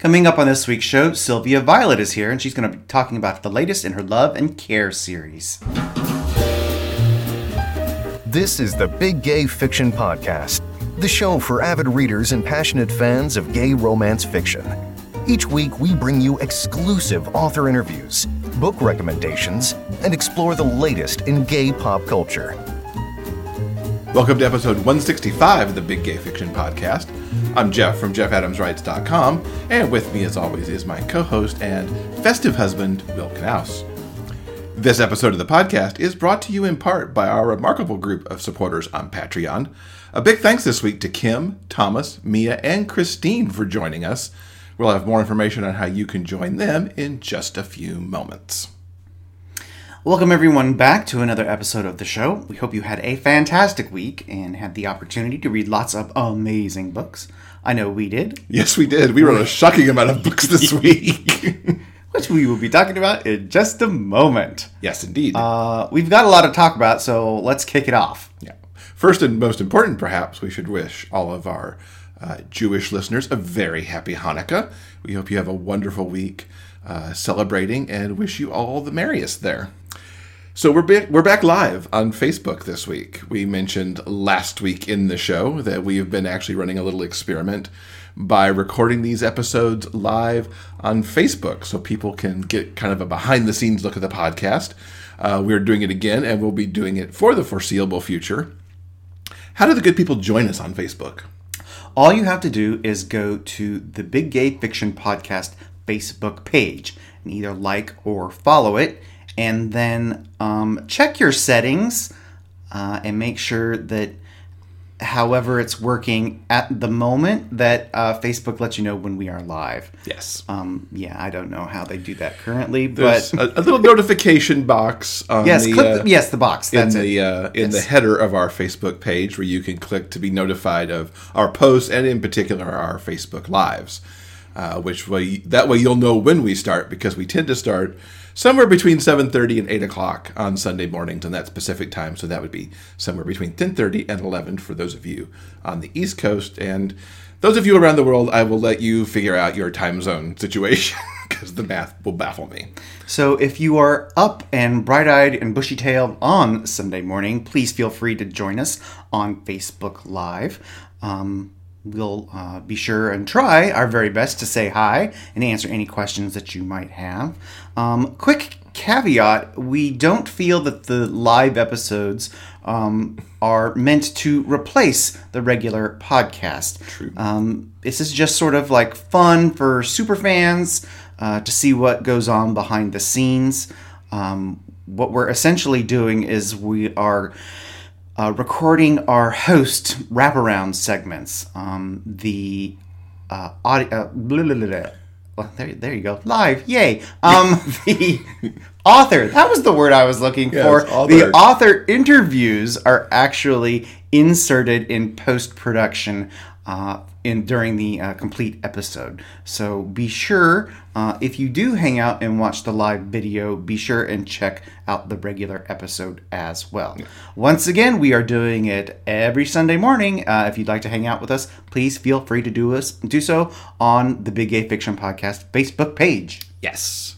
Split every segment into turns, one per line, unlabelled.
Coming up on this week's show, Sylvia Violet is here, and she's going to be talking about the latest in her Love and Care series.
This is the Big Gay Fiction Podcast, the show for avid readers and passionate fans of gay romance fiction. Each week, we bring you exclusive author interviews, book recommendations, and explore the latest in gay pop culture.
Welcome to episode 165 of the Big Gay Fiction Podcast. I'm Jeff from JeffAdamsWrites.com, and with me, as always, is my co host and festive husband, Will Knauss. This episode of the podcast is brought to you in part by our remarkable group of supporters on Patreon. A big thanks this week to Kim, Thomas, Mia, and Christine for joining us. We'll have more information on how you can join them in just a few moments.
Welcome, everyone, back to another episode of the show. We hope you had a fantastic week and had the opportunity to read lots of amazing books. I know we did.
Yes, we did. We wrote a shocking amount of books this week.
which we will be talking about in just a moment.
yes, indeed.
Uh, we've got a lot to talk about, so let's kick it off.
Yeah. First and most important, perhaps, we should wish all of our uh, Jewish listeners a very happy Hanukkah. We hope you have a wonderful week uh, celebrating and wish you all the merriest there. So we're back, we're back live on Facebook this week. We mentioned last week in the show that we have been actually running a little experiment by recording these episodes live on Facebook so people can get kind of a behind the scenes look at the podcast. Uh, we're doing it again and we'll be doing it for the foreseeable future. How do the good people join us on Facebook?
All you have to do is go to the Big Gay Fiction Podcast Facebook page and either like or follow it, and then um, check your settings uh, and make sure that however it's working at the moment that uh, Facebook lets you know when we are live.
Yes.
Um, yeah, I don't know how they do that currently,
There's
but
a, a little notification box on
yes,
the,
click
uh,
the, yes, the box.
in
That's
the uh, in the header of our Facebook page where you can click to be notified of our posts and in particular our Facebook lives. Uh, which way that way you'll know when we start because we tend to start somewhere between 7.30 and 8 o'clock on sunday mornings on that specific time. So that would be somewhere between 10.30 and 11 for those of you on the east coast. And those of you around the world i will let you figure out your time zone situation because the math will baffle me.
So if you are up and bright-eyed and bushy-tailed on Sunday morning, please feel free to join us on Facebook Live. Um, we'll uh, be sure and try our very best to say hi and answer any questions that you might have. Um, quick caveat: we don't feel that the live episodes um, are meant to replace the regular podcast.
True.
Um, this is just sort of like fun for super fans uh, to see what goes on behind the scenes. Um, what we're essentially doing is we are uh, recording our host wraparound segments. Um, the uh, audio. Uh, blah, blah, blah. Well, there, there you go. Live, yay! Um, the author. That was the word I was looking
Yeah,
for. The author interviews are actually inserted in post production uh, in during the uh, complete episode. So be sure uh, if you do hang out and watch the live video, be sure and check out the regular episode as well. Once again, we are doing it every Sunday morning. Uh, if you'd like to hang out with us, please feel free to do us do so on the Big Gay Fiction Podcast Facebook page.
Yes.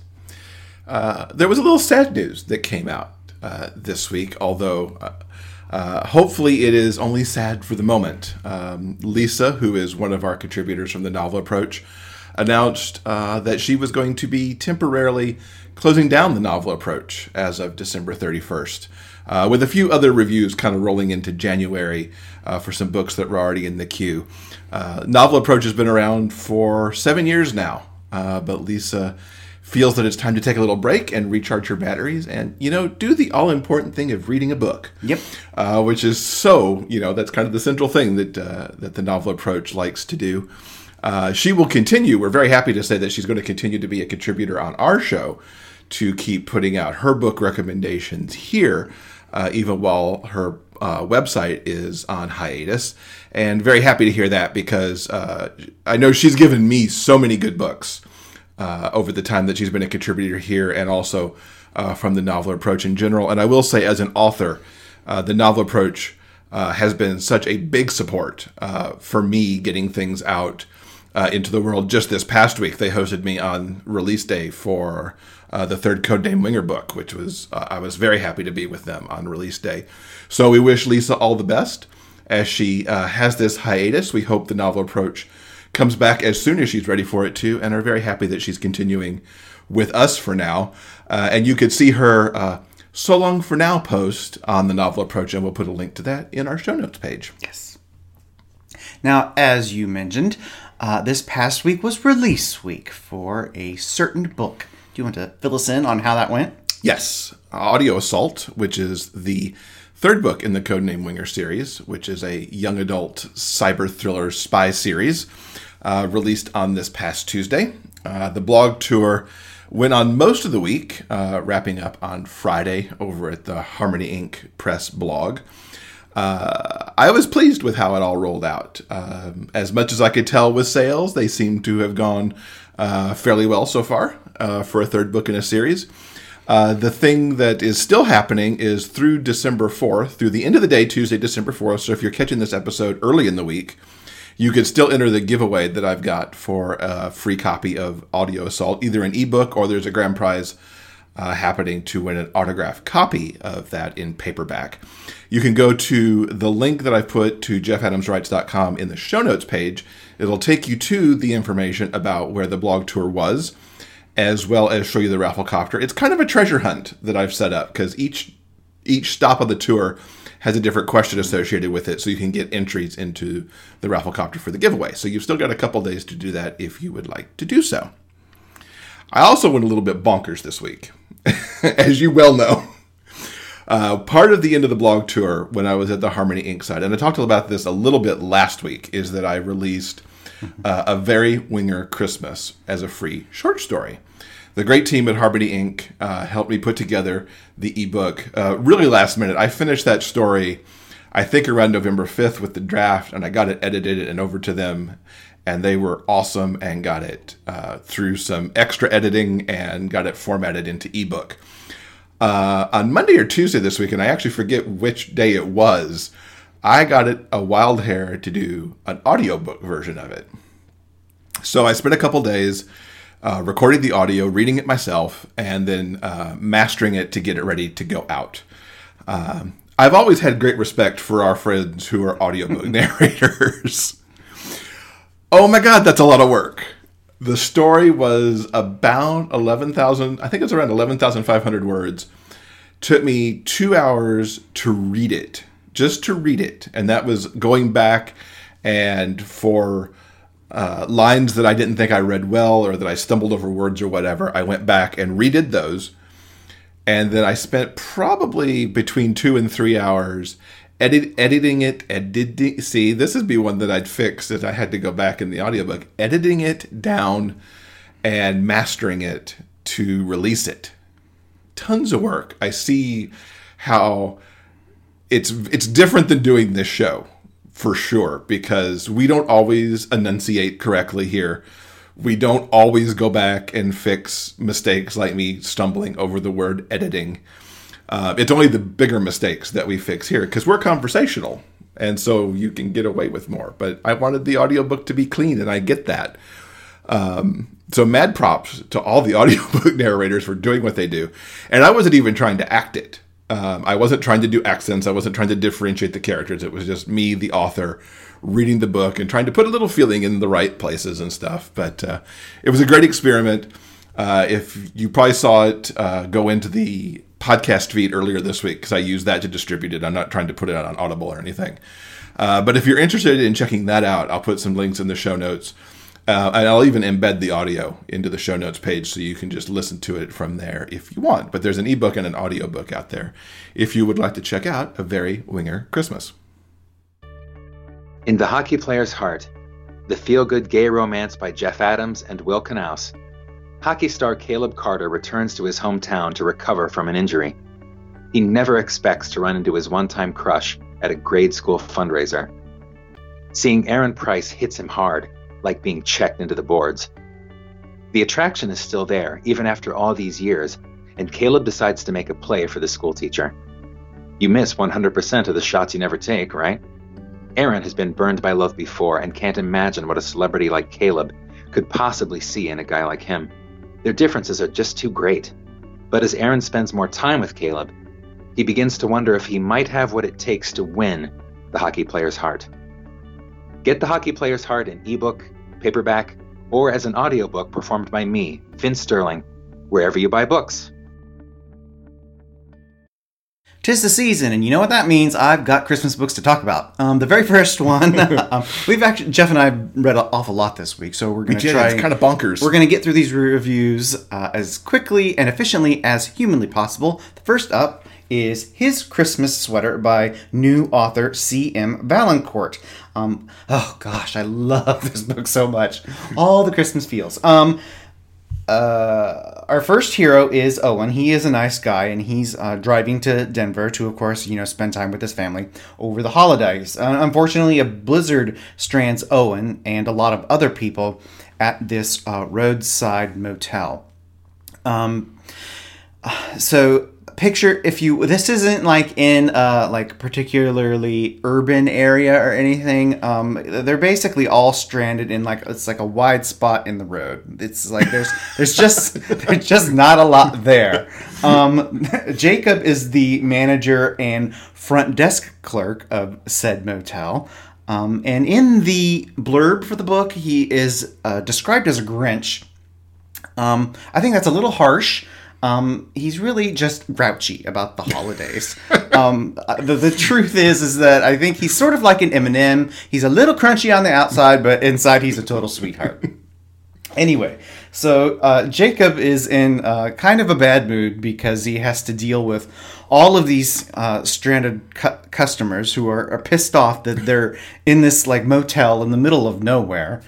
Uh, there was a little sad news that came out uh, this week, although uh, hopefully it is only sad for the moment. Um, Lisa, who is one of our contributors from the Novel Approach, announced uh, that she was going to be temporarily closing down the Novel Approach as of December 31st. Uh, with a few other reviews kind of rolling into January uh, for some books that were already in the queue. Uh, Novel Approach has been around for seven years now, but Lisa feels that it's time to take a little break and recharge your batteries and you know do the all important thing of reading a book.
Yep.
uh, which is so you know that's kind of the central thing that uh, that the novel approach likes to do. Uh, she will continue we're very happy to say that she's going to continue to be a contributor on our show to keep putting out her book recommendations here uh, even while her uh, website is on hiatus. And very happy to hear that because uh, i know she's given me so many good books uh, over the time that she's been a contributor here and also uh, from the novel approach in general. And I will say, as an author, uh, the novel approach uh, has been such a big support uh, for me getting things out uh, into the world just this past week. They hosted me on release day for the third Codename Winger book, which was I was very happy to be with them on release day. So we wish Lisa all the best as she has this hiatus. We hope the novel approach comes back as soon as she's ready for it too, and are very happy that she's continuing with us for now. Uh, and you could see her uh, so long for now post on the novel approach, and we'll put a link to that in our show notes page.
Yes. Now, as you mentioned, uh, this past week was release week for a certain book. Do you want to fill us in on how that went?
Yes, Audio Assault, which is the third book in the Codename Winger series, which is a young adult cyber thriller spy series, uh, released on this past Tuesday. Uh, the blog tour went on most of the week, uh, wrapping up on Friday over at the Harmony Ink. Press blog. Uh, I was pleased with how it all rolled out. Um, as much as I could tell with sales, they seem to have gone uh, fairly well so far uh, for a third book in a series. Uh, the thing that is still happening is through December 4th, through the end of the day, Tuesday, December 4th. So if you're catching this episode early in the week, you can still enter the giveaway that I've got for a free copy of Audio Assault, either an ebook or there's a grand prize uh, happening to win an autographed copy of that in paperback. You can go to the link that I've put to jeffadamswrites.com in the show notes page. It'll take you to the information about where the blog tour was, as well as show you the rafflecopter. It's kind of a treasure hunt that I've set up because each each stop of the tour has a different question associated with it, so you can get entries into the rafflecopter for the giveaway. So you've still got a couple days to do that if you would like to do so. I also went a little bit bonkers this week. as you well know. Uh, part of the end of the blog tour when I was at the Harmony Ink. side, and I talked about this a little bit last week, is that I released uh, a very winger Christmas as a free short story. The great team at Harmony Ink. Uh, helped me put together the ebook uh, really last minute. I finished that story, I think, around November 5th with the draft, and I got it edited and over to them and they were awesome and got it uh, through some extra editing and got it formatted into ebook. Uh, on Monday or Tuesday this week, and I actually forget which day it was, I got it a wild hair to do an audiobook version of it. So I spent a couple days uh, recording the audio, reading it myself, and then uh, mastering it to get it ready to go out. Um, I've always had great respect for our friends who are audiobook narrators. Oh my god, that's a lot of work. The story was about 11,000, I think it's around 11,500 words. Took me two hours to read it, just to read it. And that was going back and for uh, lines that I didn't think I read well or that I stumbled over words or whatever, I went back and redid those. And then I spent probably between two and three hours edit, editing it, editing. See, this would be one that I'd fix if I had to go back in the audiobook. Editing it down and mastering it to release it. Tons of work. I see how it's it's different than doing this show for sure because we don't always enunciate correctly here. We don't always go back and fix mistakes like me stumbling over the word editing. Uh, it's only the bigger mistakes that we fix here because we're conversational. And so you can get away with more. But I wanted the audiobook to be clean, and I get that. Um, so mad props to all the audiobook narrators for doing what they do. And I wasn't even trying to act it. Um, I wasn't trying to do accents. I wasn't trying to differentiate the characters. It was just me, the author, reading the book and trying to put a little feeling in the right places and stuff. But uh, it was a great experiment. Uh, if you probably saw it uh, go into the podcast feed earlier this week because I used that to distribute it. I'm not trying to put it out on Audible or anything. Uh, but if you're interested in checking that out, I'll put some links in the show notes. Uh, and I'll even embed the audio into the show notes page so you can just listen to it from there if you want. But there's an ebook and an audiobook out there if you would like to check out A Very Winger Christmas.
In the Hockey Player's Heart, the feel good gay romance by Jeff Adams and Will Knauss hockey star Caleb Carter returns to his hometown to recover from an injury. He never expects to run into his one time crush at a grade school fundraiser. Seeing Aaron Price hits him hard, like being checked into the boards. The attraction is still there, even after all these years, and Caleb decides to make a play for the schoolteacher. You miss 100% of the shots you never take, right? Aaron has been burned by love before and can't imagine what a celebrity like Caleb could possibly see in a guy like him. Their differences are just too great. But as Aaron spends more time with Caleb, he begins to wonder if he might have what it takes to win the hockey player's heart. Get the hockey player's heart in ebook, paperback, or as an audiobook performed by me, Vince Sterling, wherever you buy books.
Tis the season, and you know what that means. I've got Christmas books to talk about. Um, the very first one, um, we've actually Jeff and I read an awful lot this week, so we're going to try.
it's kind of bonkers.
We're going to get through these reviews uh, as quickly and efficiently as humanly possible. The first up is His Christmas Sweater by new author C.M. Valancourt. Um, oh gosh, I love this book so much. All the Christmas feels. Um, uh, our first hero is Owen. He is a nice guy, and he's uh, driving to Denver to, of course, you know, spend time with his family over the holidays. Uh, unfortunately, a blizzard strands Owen and a lot of other people at this uh, roadside motel. Um, so picture if you this isn't like in a like particularly urban area or anything um they're basically all stranded in like it's like a wide spot in the road. It's like there's there's just there's just not a lot there. Um jacob is the manager and front desk clerk of said motel. Um, and in the blurb for the book he is uh, described as a grinch. Um, i think that's a little harsh um, he's really just grouchy about the holidays. um, uh, the, the truth is, is that I think he's sort of like an M&M. He's a little crunchy on the outside, but inside he's a total sweetheart. anyway, so uh, Jacob is in uh, kind of a bad mood because he has to deal with all of these uh, stranded cu- customers who are, are, pissed off that they're in this like motel in the middle of nowhere.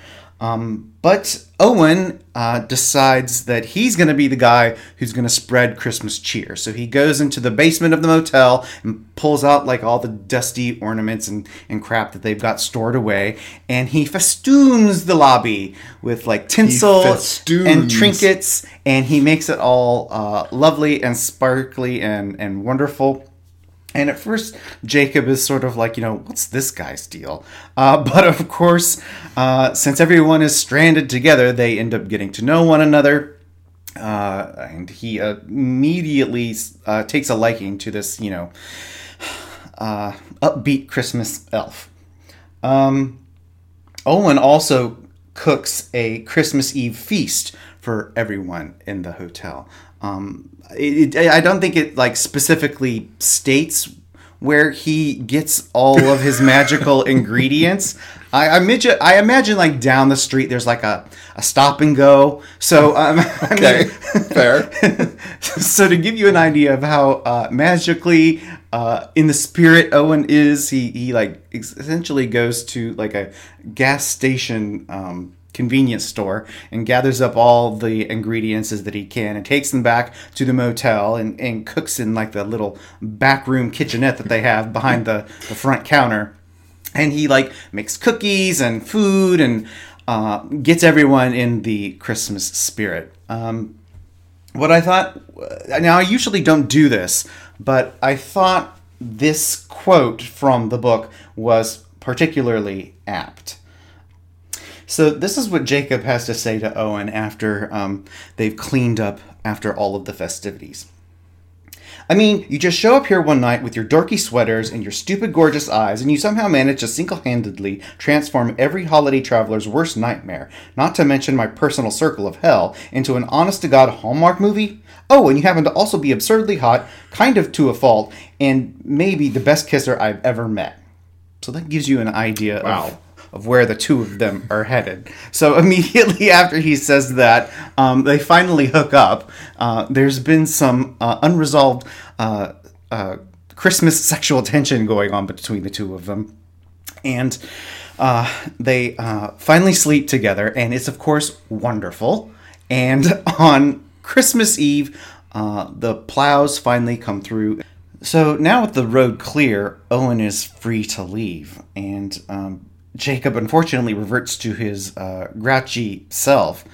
Um, but Owen uh, decides that he's going to be the guy who's going to spread Christmas cheer. So he goes into the basement of the motel and pulls out like all the dusty ornaments and, and crap that they've got stored away. And he festoons the lobby with like tinsel and trinkets. And he makes it all uh, lovely and sparkly and, and wonderful. And at first, Jacob is sort of like, you know, what's this guy's deal? Uh, but of course, uh, since everyone is stranded together, they end up getting to know one another. Uh, and he immediately uh, takes a liking to this, you know, uh, upbeat Christmas elf. Um, Owen also cooks a Christmas Eve feast for everyone in the hotel. Um, it, it, I don't think it like specifically states where he gets all of his magical ingredients. I, I, imagine, I imagine like down the street there's like a, a stop and go. So um,
okay, fair.
so to give you an idea of how uh, magically uh, in the spirit Owen is, he he like essentially goes to like a gas station. Um, convenience store and gathers up all the ingredients that he can and takes them back to the motel and, and cooks in like the little back room kitchenette that they have behind the, the front counter. And he like makes cookies and food and uh, gets everyone in the Christmas spirit. Um, what I thought, now I usually don't do this, but I thought this quote from the book was particularly apt. So this is what Jacob has to say to Owen after um, they've cleaned up after all of the festivities. I mean, you just show up here one night with your dorky sweaters and your stupid gorgeous eyes, and you somehow manage to single handedly transform every holiday traveler's worst nightmare, not to mention my personal circle of hell, into an honest to God Hallmark movie? Oh, and you happen to also be absurdly hot, kind of to a fault, and maybe the best kisser I've ever met. So that gives you an idea wow. of of where the two of them are headed. So immediately after he says that, um, they finally hook up. Uh, there's been some uh, unresolved uh, uh Christmas sexual tension going on between the two of them, and uh, they finally sleep together, and it's of course wonderful. And on Christmas Eve, the plows finally come through. So now with the road clear, Owen is free to leave, and um, Jacob unfortunately reverts to his uh, grouchy self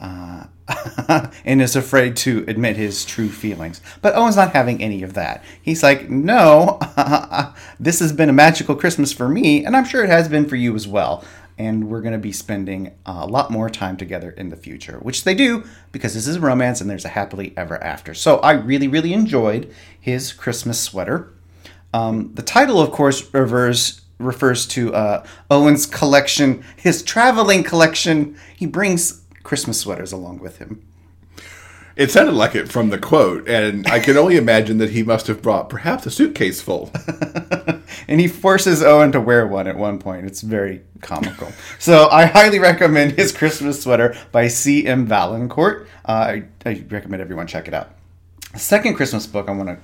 uh, and is afraid to admit his true feelings. But Owen's not having any of that. He's like, no, this has been a magical Christmas for me, and I'm sure it has been for you as well. And we're going to be spending a lot more time together in the future, which they do because this is a romance and there's a happily ever after. So I really, really enjoyed his Christmas sweater. Um, the title, of course, refers refers to uh, Owen's collection, his traveling collection. He brings Christmas sweaters along with him.
It sounded like it from the quote, and I can only imagine that he must have brought perhaps a suitcase full.
and he forces Owen to wear one at one point. It's very comical. so I highly recommend his Christmas sweater by C.M. Valancourt. Uh, I, I recommend everyone check it out. The second Christmas book I want to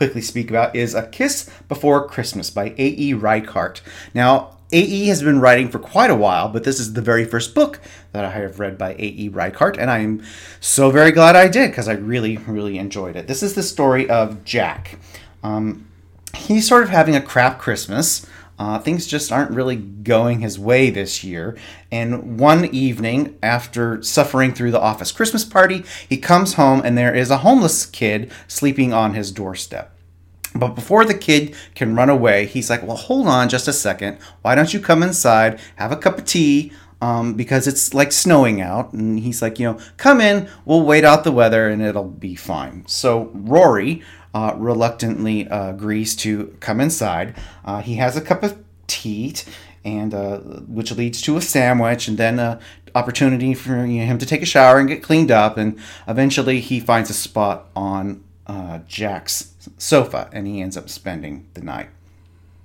quickly speak about is A Kiss Before Christmas by A.E. Reichardt. Now, A.E. has been writing for quite a while, but this is the very first book that I have read by A.E. Reichardt, and I'm so very glad I did because I really, really enjoyed it. This is the story of Jack. Um, he's sort of having a crap Christmas. Uh, things just aren't really going his way this year. And one evening, after suffering through the office Christmas party, he comes home and there is a homeless kid sleeping on his doorstep. But before the kid can run away, he's like, Well, hold on just a second. Why don't you come inside, have a cup of tea? Um, because it's like snowing out. And he's like, You know, come in, we'll wait out the weather and it'll be fine. So Rory uh, reluctantly uh, agrees to come inside. Uh, he has a cup of tea, and uh, which leads to a sandwich, and then a opportunity for you know, him to take a shower and get cleaned up. And eventually, he finds a spot on uh, Jack's sofa, and he ends up spending the night.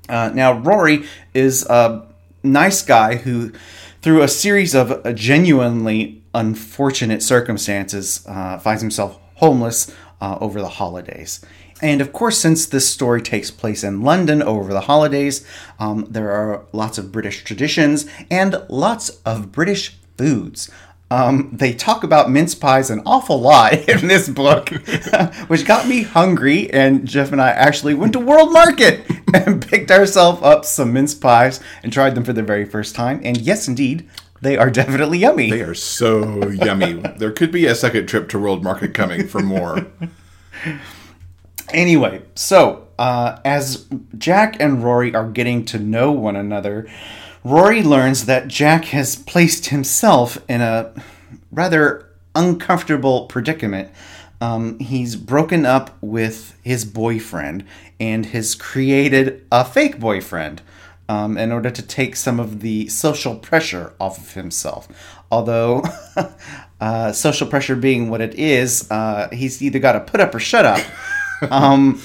Uh, now, Rory is a nice guy who, through a series of genuinely unfortunate circumstances, finds himself homeless uh, over the holidays. And of course, since this story takes place in London over the holidays, um, there are lots of British traditions and lots of British foods. Um, they talk about mince pies an awful lot in this book, which got me hungry. And Jeff and I actually went to World Market and picked ourselves up some mince pies and tried them for the very first time. And yes, indeed, they are definitely yummy.
They are so yummy. There could be a second trip to World Market coming for more.
Anyway, so uh, as Jack and Rory are getting to know one another, Rory learns that Jack has placed himself in a rather uncomfortable predicament. Um, he's broken up with his boyfriend and has created a fake boyfriend um, in order to take some of the social pressure off of himself. Although, uh, social pressure being what it is, uh, he's either got to put up or shut up. um,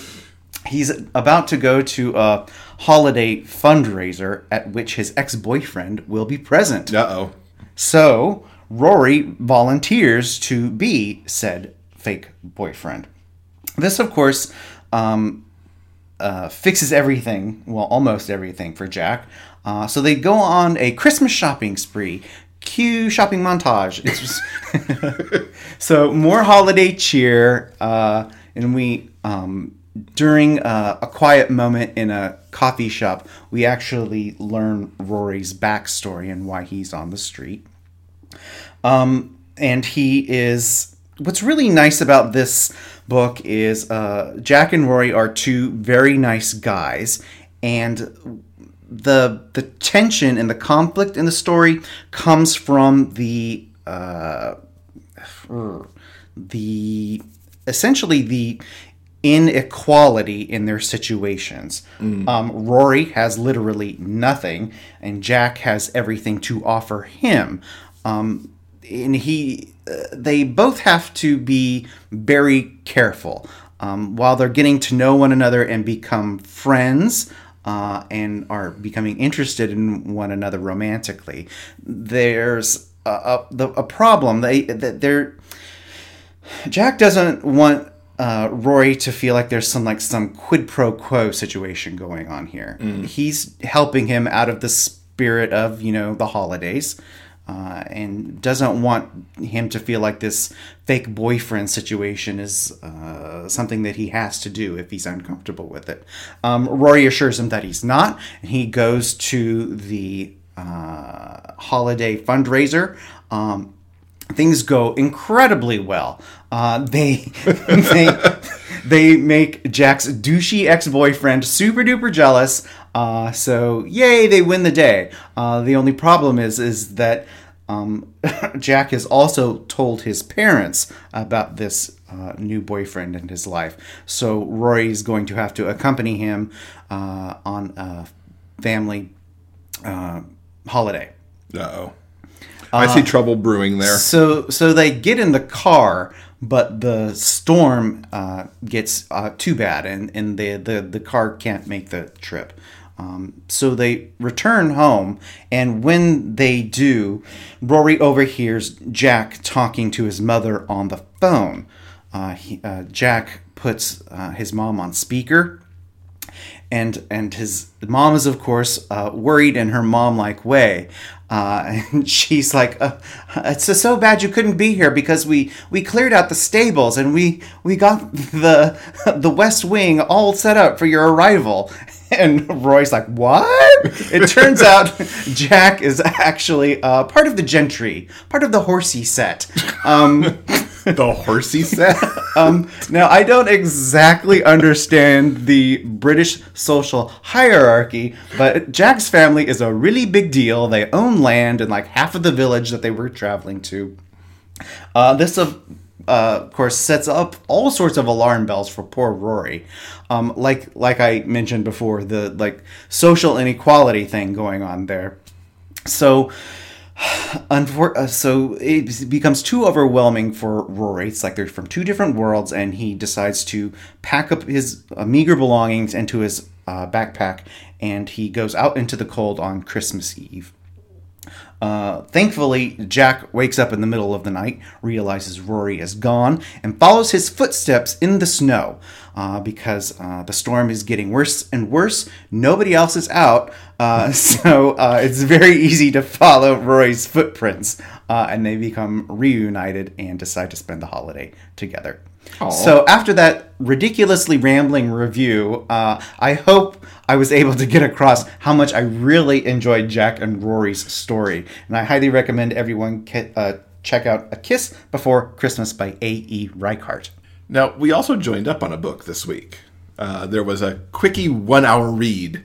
he's about to go to a holiday fundraiser at which his ex boyfriend will be present.
Uh oh.
So, Rory volunteers to be said fake boyfriend. This, of course, um, uh, fixes everything, well, almost everything for Jack. Uh, so they go on a Christmas shopping spree. Cue shopping montage. Just so more holiday cheer, uh, and we um, during uh, a quiet moment in a coffee shop, we actually learn Rory's backstory and why he's on the street. Um, and he is. What's really nice about this book is uh, Jack and Rory are two very nice guys, and the the tension and the conflict in the story comes from the uh, the essentially the inequality in their situations. Mm. Um, Rory has literally nothing, and Jack has everything to offer him. Um, and he, uh, they both have to be very careful um, while they're getting to know one another and become friends. Uh, and are becoming interested in one another romantically. There's a, a, a problem. They, they're Jack doesn't want uh, Rory to feel like there's some like some quid pro quo situation going on here. Mm. He's helping him out of the spirit of you know the holidays, uh, and doesn't want him to feel like this fake boyfriend situation is uh, something that he has to do if he's uncomfortable with it. Um, Rory assures him that he's not, and he goes to the uh, holiday fundraiser. Um, things go incredibly well. Uh, they they they make Jack's douchey ex boyfriend super duper jealous. Uh, so yay, they win the day. Uh, the only problem is is that um, Jack has also told his parents about this uh, new boyfriend in his life. So Rory's going to have to accompany him uh, on a family uh, holiday.
Uh-oh. I see trouble brewing there.
So so they get in the car, but the storm uh, gets uh, too bad, and, and the, the the car can't make the trip. Um, so they return home, and when they do, Rory overhears Jack talking to his mother on the phone. Uh, he, uh, Jack puts uh, his mom on speaker, and and his mom is of course uh, worried in her mom like way uh, and she's like uh, it's so bad you couldn't be here because we we cleared out the stables and we we got the the west wing all set up for your arrival and Roy's like, "What?" It turns out Jack is actually uh, part of the gentry, part of the horsey set. Um,
the horsey set.
um, now, I don't exactly understand the British social hierarchy, but Jack's family is a really big deal. They own land in like half of the village that they were traveling to. Uh, this, of uh, of course, sets up all sorts of alarm bells for poor Rory. Um, like like I mentioned before, the like social inequality thing going on there. So Unfor- uh, so it becomes too overwhelming for Rory. It's like they're from two different worlds, and he decides to pack up his uh, meager belongings into his uh, backpack, and he goes out into the cold on Christmas Eve. Uh, thankfully, Jack wakes up in the middle of the night, realizes Rory is gone, and follows his footsteps in the snow uh, because uh, the storm is getting worse and worse. Nobody else is out, uh, so uh, it's very easy to follow Rory's footprints, and they become reunited and decide to spend the holiday together. So after that ridiculously rambling review, uh, I hope I was able to get across how much I really enjoyed Jack and Rory's story, and I highly recommend everyone ca- uh, check out A Kiss Before Christmas by A. E. Reichart.
Now, we also joined up on a book this week. Uh, there was a quickie one hour read,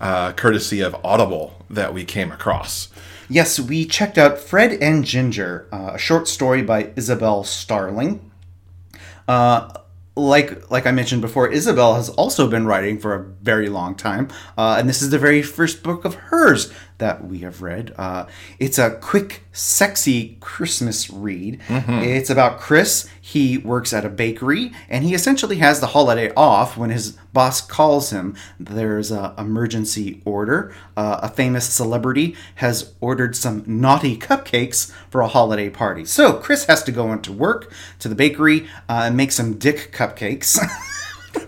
uh, courtesy of Audible, that we came across.
Yes, we checked out Fred and Ginger, uh, a short story by Isabel Starling. Uh, like like I mentioned before, Isabel has also been writing for a very long time, uh, and this is the very first book of hers that we have read. Uh, it's a quick, sexy Christmas read. It's about Chris. He works at a bakery, and he essentially has the holiday off when his boss calls him. There's an emergency order. Uh, a famous celebrity has ordered some naughty cupcakes for a holiday party. So Chris has to go into work to the bakery uh, and make some dick cupcakes.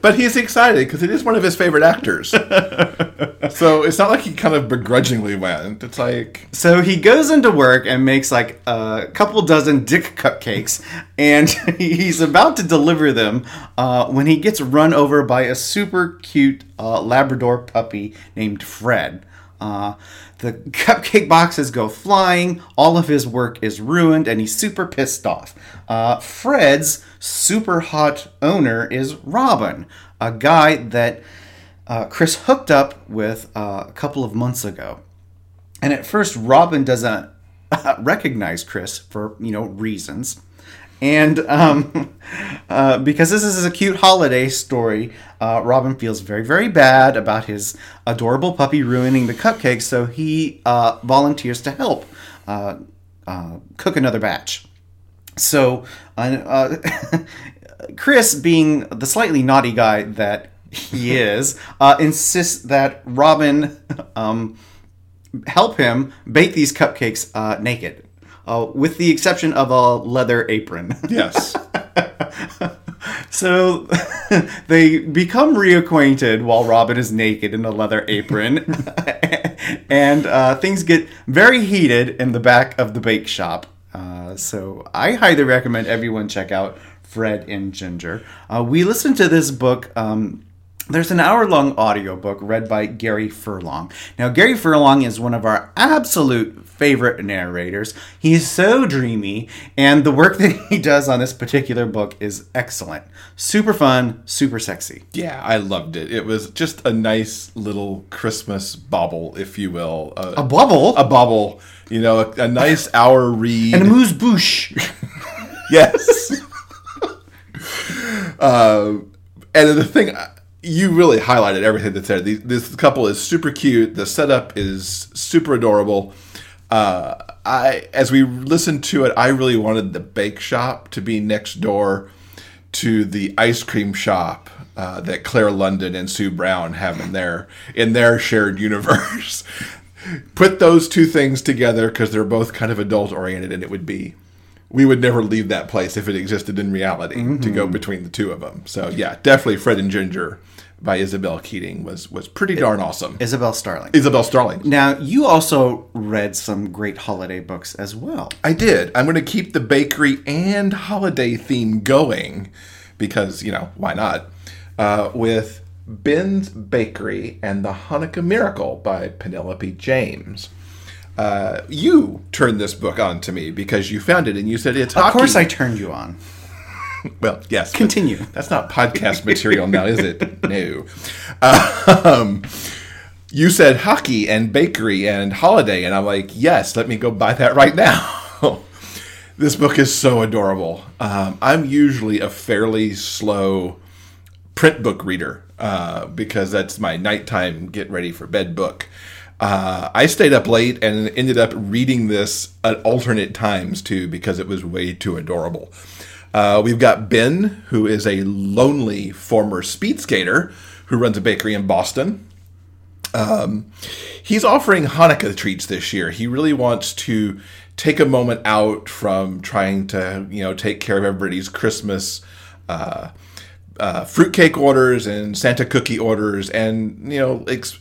But he's excited because it is one of his favorite actors. so it's not like he kind of begrudgingly went. It's like,
So he goes into work and makes like a couple dozen dick cupcakes, and he's about to deliver them uh, when he gets run over by a super cute uh, Labrador puppy named Fred. Uh, the cupcake boxes go flying, all of his work is ruined, and he's super pissed off. Uh, Fred's super hot owner is Robin, a guy that uh, Chris hooked up with uh, a couple of months ago. And at first, Robin doesn't recognize Chris for you know reasons, and um, uh, because this is a cute holiday story, uh, Robin feels very very bad about his adorable puppy ruining the cupcakes, so he uh, volunteers to help uh, uh, cook another batch. So, uh, Chris, being the slightly naughty guy that he is, uh, insists that Robin um, help him bake these cupcakes uh, naked, uh, with the exception of a leather apron.
yes.
So they become reacquainted while Robin is naked in a leather apron, and uh, things get very heated in the back of the bake shop. Uh, so I highly recommend everyone check out Fred and Ginger. Uh, we listened to this book um, there's an hour long audiobook read by Gary Furlong. Now, Gary Furlong is one of our absolute favorite narrators. He's so dreamy, and the work that he does on this particular book is excellent. Super fun, super sexy.
Yeah, I loved it. It was just a nice little Christmas bauble, if you will.
A bubble?
A bauble. You know, a, a nice hour read.
and amuse-bouche.
yes. uh, and the thing you really highlighted everything that's there. This couple is super cute. The setup is super adorable. Uh, I as we listened to it, I really wanted the bake shop to be next door to the ice cream shop uh, that Claire London and Sue Brown have in their in their shared universe. Put those two things together because they're both kind of adult oriented, and it would be we would never leave that place if it existed in reality mm-hmm. to go between the two of them. So yeah, definitely Fred and Ginger by Isabel Keating was was pretty darn awesome.
Isabel Starling.
Isabel Starling.
Now you also read some great holiday books as well.
I did. I'm going to keep the bakery and holiday theme going because you know why not? Uh, with Ben's Bakery and the Hanukkah Miracle by Penelope James. Uh, you turned this book on to me because you found it and you said it's.
Of hockey. course, I turned you on.
well, yes.
Continue.
That's not podcast material now, is it? No. Um, you said hockey and bakery and holiday, and I'm like, yes, let me go buy that right now. this book is so adorable. Um, I'm usually a fairly slow print book reader uh, because that's my nighttime get ready for bed book. Uh, I stayed up late and ended up reading this at alternate times too because it was way too adorable. Uh, we've got Ben, who is a lonely former speed skater who runs a bakery in Boston. Um, he's offering Hanukkah treats this year. He really wants to take a moment out from trying to, you know, take care of everybody's Christmas uh, uh, fruitcake orders and Santa cookie orders, and you know, ex-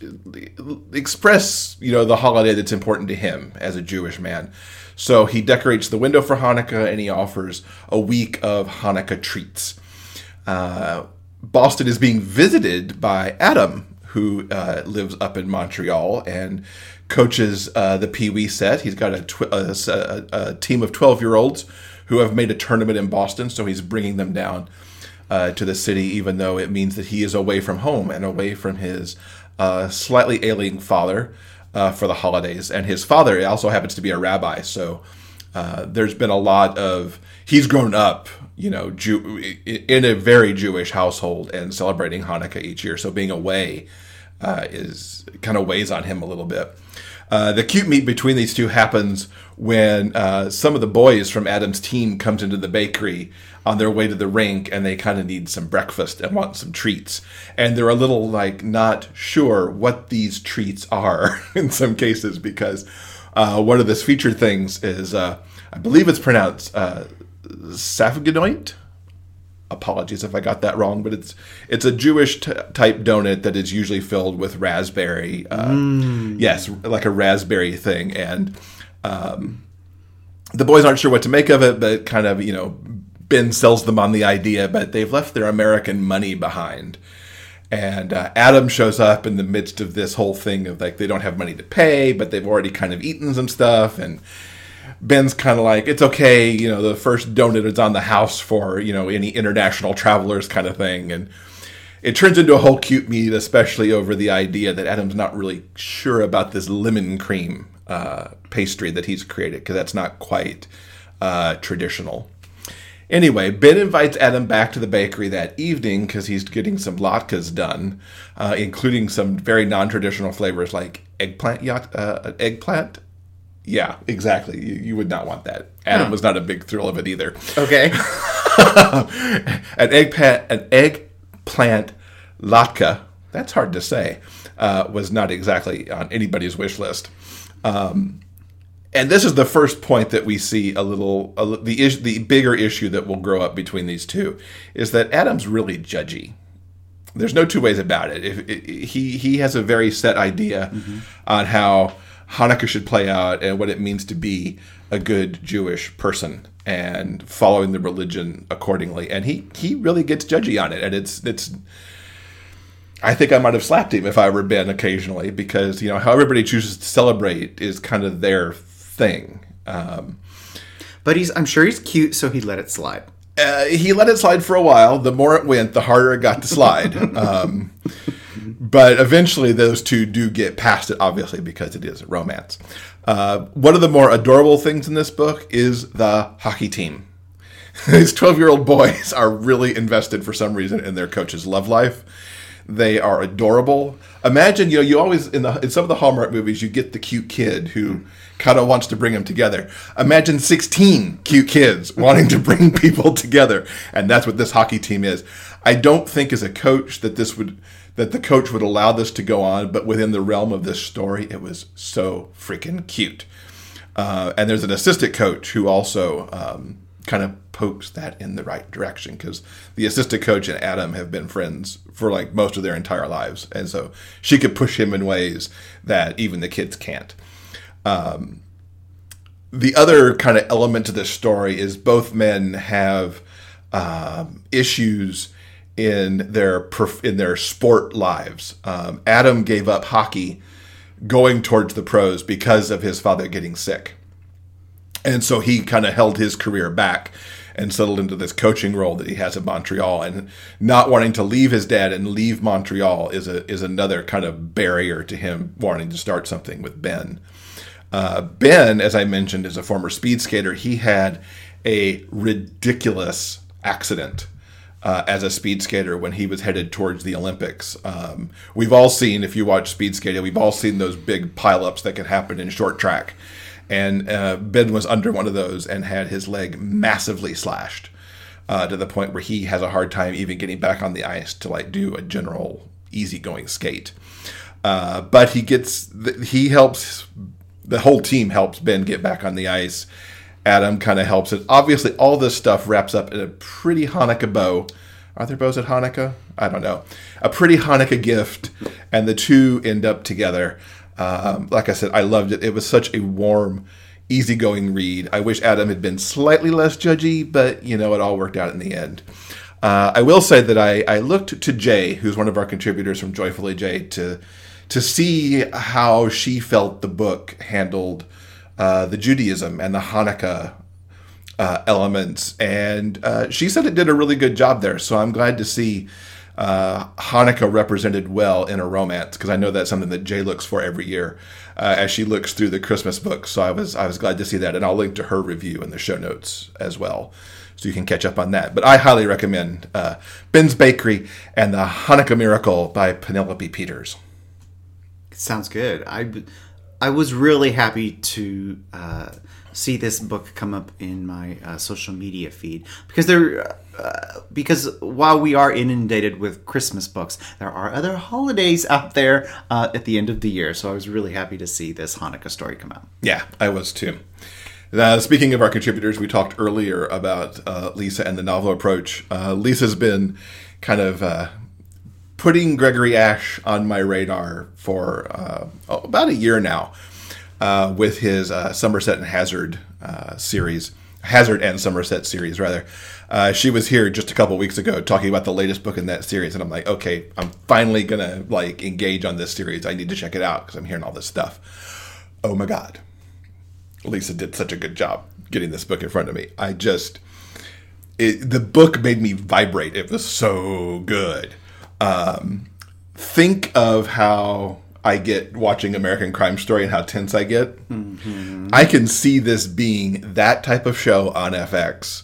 express you know the holiday that's important to him as a Jewish man. So he decorates the window for Hanukkah and he offers a week of Hanukkah treats. Uh, Boston is being visited by Adam, who uh, lives up in Montreal and coaches uh, the Pee Wee set. He's got a, tw- a, a, a team of 12 year olds who have made a tournament in Boston, so he's bringing them down uh, to the city, even though it means that he is away from home and away from his uh, slightly ailing father uh, for the holidays. And his father also happens to be a rabbi, so uh, there's been a lot of he's grown up, you know, Jew, in a very Jewish household and celebrating Hanukkah each year. So being away uh, is kind of weighs on him a little bit. Uh, the cute meet between these two happens when uh, some of the boys from Adam's team comes into the bakery on their way to the rink and they kind of need some breakfast and want some treats. And they're a little like not sure what these treats are in some cases because uh, one of the featured things is, uh, I believe it's pronounced uh, Apologies if I got that wrong, but it's it's a Jewish t- type donut that is usually filled with raspberry. Uh, mm. Yes, like a raspberry thing, and um, the boys aren't sure what to make of it, but kind of you know Ben sells them on the idea, but they've left their American money behind. And uh, Adam shows up in the midst of this whole thing of like they don't have money to pay, but they've already kind of eaten some stuff. And Ben's kind of like, it's okay, you know, the first donut is on the house for, you know, any international travelers kind of thing. And it turns into a whole cute meet, especially over the idea that Adam's not really sure about this lemon cream uh, pastry that he's created because that's not quite uh, traditional. Anyway, Ben invites Adam back to the bakery that evening because he's getting some latkes done, uh, including some very non-traditional flavors like eggplant. Yacht, uh, eggplant. Yeah, exactly. You, you, would not want that. Adam was not a big thrill of it either.
Okay.
an eggplant, an eggplant latke. That's hard to say. Uh, was not exactly on anybody's wish list. Um, and this is the first point that we see a little a, the is, the bigger issue that will grow up between these two is that Adam's really judgy. There's no two ways about it. If, it, he he has a very set idea mm-hmm. on how Hanukkah should play out and what it means to be a good Jewish person and following the religion accordingly. And he he really gets judgy on it, and it's it's I think I might have slapped him if I were Ben occasionally because you know how everybody chooses to celebrate is kind of their thing. Um,
but he's I'm sure he's cute, so he let it slide.
Uh, he let it slide for a while. The more it went, the harder it got to slide. um, but eventually, those two do get past it, obviously, because it is a romance. Uh, one of the more adorable things in this book is the hockey team. These 12 year old boys are really invested for some reason in their coach's love life. They are adorable. Imagine, you know, you always in the in some of the Hallmark movies, you get the cute kid who kind of wants to bring them together. Imagine 16 cute kids wanting to bring people together, and that's what this hockey team is. I don't think as a coach that this would that the coach would allow this to go on, but within the realm of this story, it was so freaking cute. Uh, and there's an assistant coach who also um, kind of pokes that in the right direction because the assistant coach and Adam have been friends for like most of their entire lives, and so she could push him in ways that even the kids can't. Um, the other kind of element to this story is both men have um, issues in their in their sport lives. Um, Adam gave up hockey, going towards the pros because of his father getting sick, and so he kind of held his career back and settled into this coaching role that he has in Montreal. And not wanting to leave his dad and leave Montreal is a is another kind of barrier to him wanting to start something with Ben. Uh, ben, as I mentioned, is a former speed skater. He had a ridiculous accident uh, as a speed skater when he was headed towards the Olympics. Um, we've all seen, if you watch speed skating, we've all seen those big pileups that can happen in short track. And uh, Ben was under one of those and had his leg massively slashed uh, to the point where he has a hard time even getting back on the ice to like do a general easygoing skate. Uh, but he gets, he helps, the whole team helps Ben get back on the ice Adam kind of helps it. Obviously, all this stuff wraps up in a pretty Hanukkah bow. Are there bows at Hanukkah? I don't know. A pretty Hanukkah gift, and the two end up together. Um, like I said, I loved it. It was such a warm, easygoing read. I wish Adam had been slightly less judgy, but you know, it all worked out in the end. Uh, I will say that I, I looked to Jay, who's one of our contributors from Joyfully Jay, to to see how she felt the book handled uh, the Judaism and the Hanukkah uh, elements, and uh, she said it did a really good job there. So I'm glad to see uh, Hanukkah represented well in a romance because I know that's something that Jay looks for every year uh, as she looks through the Christmas books. So I was I was glad to see that, and I'll link to her review in the show notes as well. So you can catch up on that. But I highly recommend Ben's Bakery and the Hanukkah Miracle by Penelope Peters.
Sounds good. I I was really happy to uh, see this book come up in my uh, social media feed because there, uh, because while we are inundated with Christmas books, there are other holidays out there uh, at the end of the year. So I was really happy to see this Hanukkah story come out.
Yeah, I was too. Uh, speaking of our contributors, we talked earlier about uh, Lisa and the novel approach. Lisa's been kind of putting Gregory Ashe on my radar for uh, oh, about a year now uh, with his uh, Somerset and Hazard uh, series, Hazard and Somerset series, rather. Uh, she was here just a couple weeks ago talking about the latest book in that series, and I'm like, okay, I'm finally gonna like engage on this series. I need to check it out because I'm hearing all this stuff. Oh my god, Lisa did such a good job getting this book in front of me. I just, it, the book made me vibrate. It was so good. Um, think of how I get watching American Crime Story and how tense I get. Mm-hmm. I can see this being that type of show on FX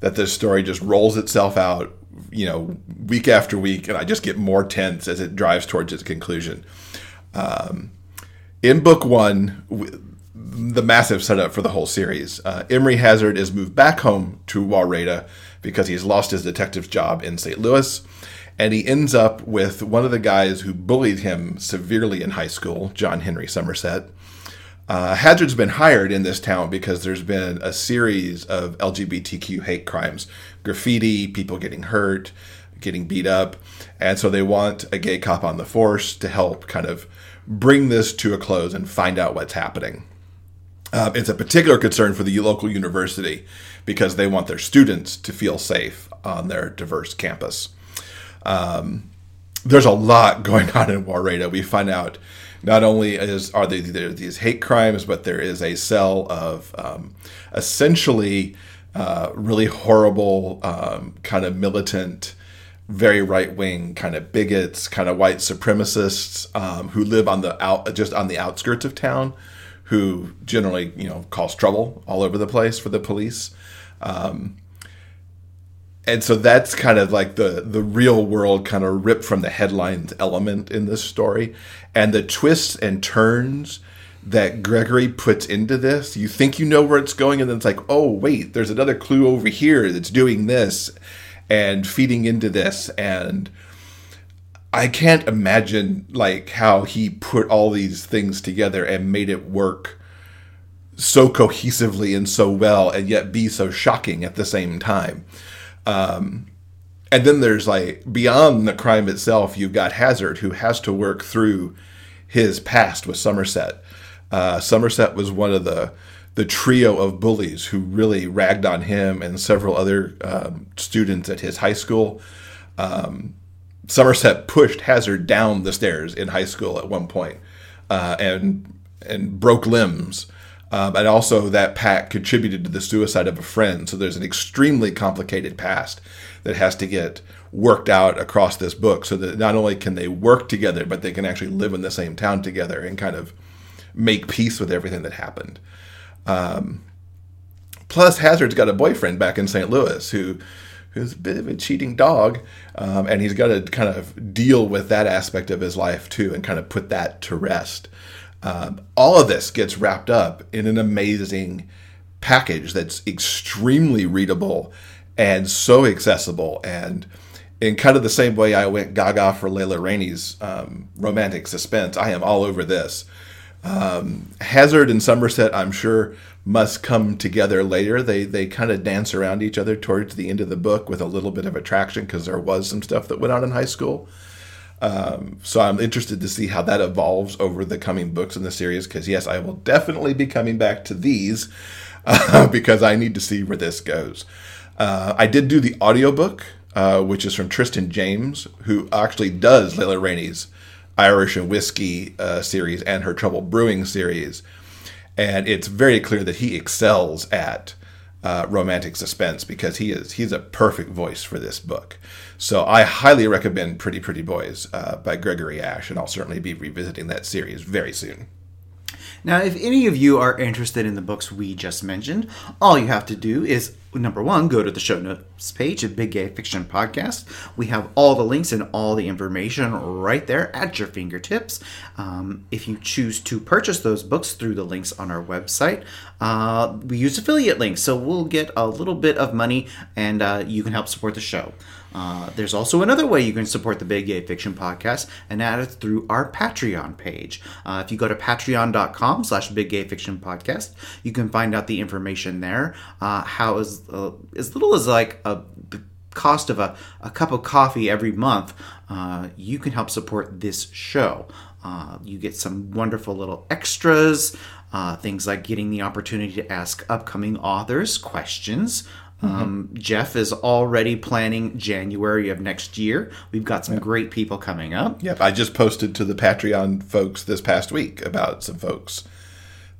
that this story just rolls itself out, you know, week after week, and I just get more tense as it drives towards its conclusion. Um, in book one, the massive setup for the whole series, uh, Emery Hazard is moved back home to Wahredua because he's lost his detective's job in St. Louis and he ends up with one of the guys who bullied him severely in high school, John Henry Somerset. Uh, Hazard's been hired in this town because there's been a series of LGBTQ hate crimes graffiti, people getting hurt, getting beat up. And so they want a gay cop on the force to help kind of bring this to a close and find out what's happening. Uh, it's a particular concern for the local university because they want their students to feel safe on their diverse campus. Um, there's a lot going on in Wahredua. We find out not only is are there, there these hate crimes, but there is a cell of um, essentially uh, really horrible, um, kind of militant, very right wing, kind of bigots, kind of white supremacists um, who live on the out just on the outskirts of town, who generally you know cause trouble all over the place for the police. Um, and so that's kind of like the the real world kind of ripped from the headlines element in this story and the twists and turns that Gregory puts into this you think you know where it's going and then it's like oh wait there's another clue over here that's doing this and feeding into this and I can't imagine like how he put all these things together and made it work so cohesively and so well and yet be so shocking at the same time. Um, and then there's like beyond the crime itself, you've got Hazard who has to work through his past with Somerset. Uh, Somerset was one of the the trio of bullies who really ragged on him and several other um, students at his high school. Um, Somerset pushed Hazard down the stairs in high school at one point, uh, and and broke limbs. Um, and also, that pack contributed to the suicide of a friend. So there's an extremely complicated past that has to get worked out across this book so that not only can they work together, but they can actually live in the same town together and kind of make peace with everything that happened. Um, plus, Hazard's got a boyfriend back in St. Louis who who's a bit of a cheating dog, um, and he's got to kind of deal with that aspect of his life too, and kind of put that to rest. Um, all of this gets wrapped up in an amazing package that's extremely readable and so accessible and in kind of the same way I went gaga for Layla Reyne's um, romantic suspense, I am all over this. Um, Hazard and Somerset, I'm sure, must come together later. They they kind of dance around each other towards the end of the book with a little bit of attraction because there was some stuff that went on in high school. Um, so I'm interested to see how that evolves over the coming books in the series. Because yes, I will definitely be coming back to these uh, because I need to see where this goes. Uh, I did do the audiobook, uh, which is from Tristan James, who actually does Layla Reyne's Irish and Whiskey uh, series and her Trouble Brewing series. And it's very clear that he excels at uh, romantic suspense because he is he's a perfect voice for this book. So I highly recommend Pretty Pretty Boys uh, by Gregory Ashe, and I'll certainly be revisiting that series very soon.
Now, if any of you are interested in the books we just mentioned, all you have to do is number one, go to the show notes page at Big Gay Fiction Podcast. We have all the links and all the information right there at your fingertips. Um, if you choose to purchase those books through the links on our website, uh, we use affiliate links, so we'll get a little bit of money and uh, you can help support the show. Uh, there's also another way you can support the Big Gay Fiction Podcast, and that is through our Patreon page. Uh, if you go to patreon.com slash Big Gay Fiction Podcast, you can find out the information there. Uh, how as, uh, as little as like a cost of a, a cup of coffee every month, uh, you can help support this show. Uh, you get some wonderful little extras, things like getting the opportunity to ask upcoming authors questions. Um, Jeff is already planning January of next year. We've got some great people coming up.
Yep, I just posted to the Patreon folks this past week about some folks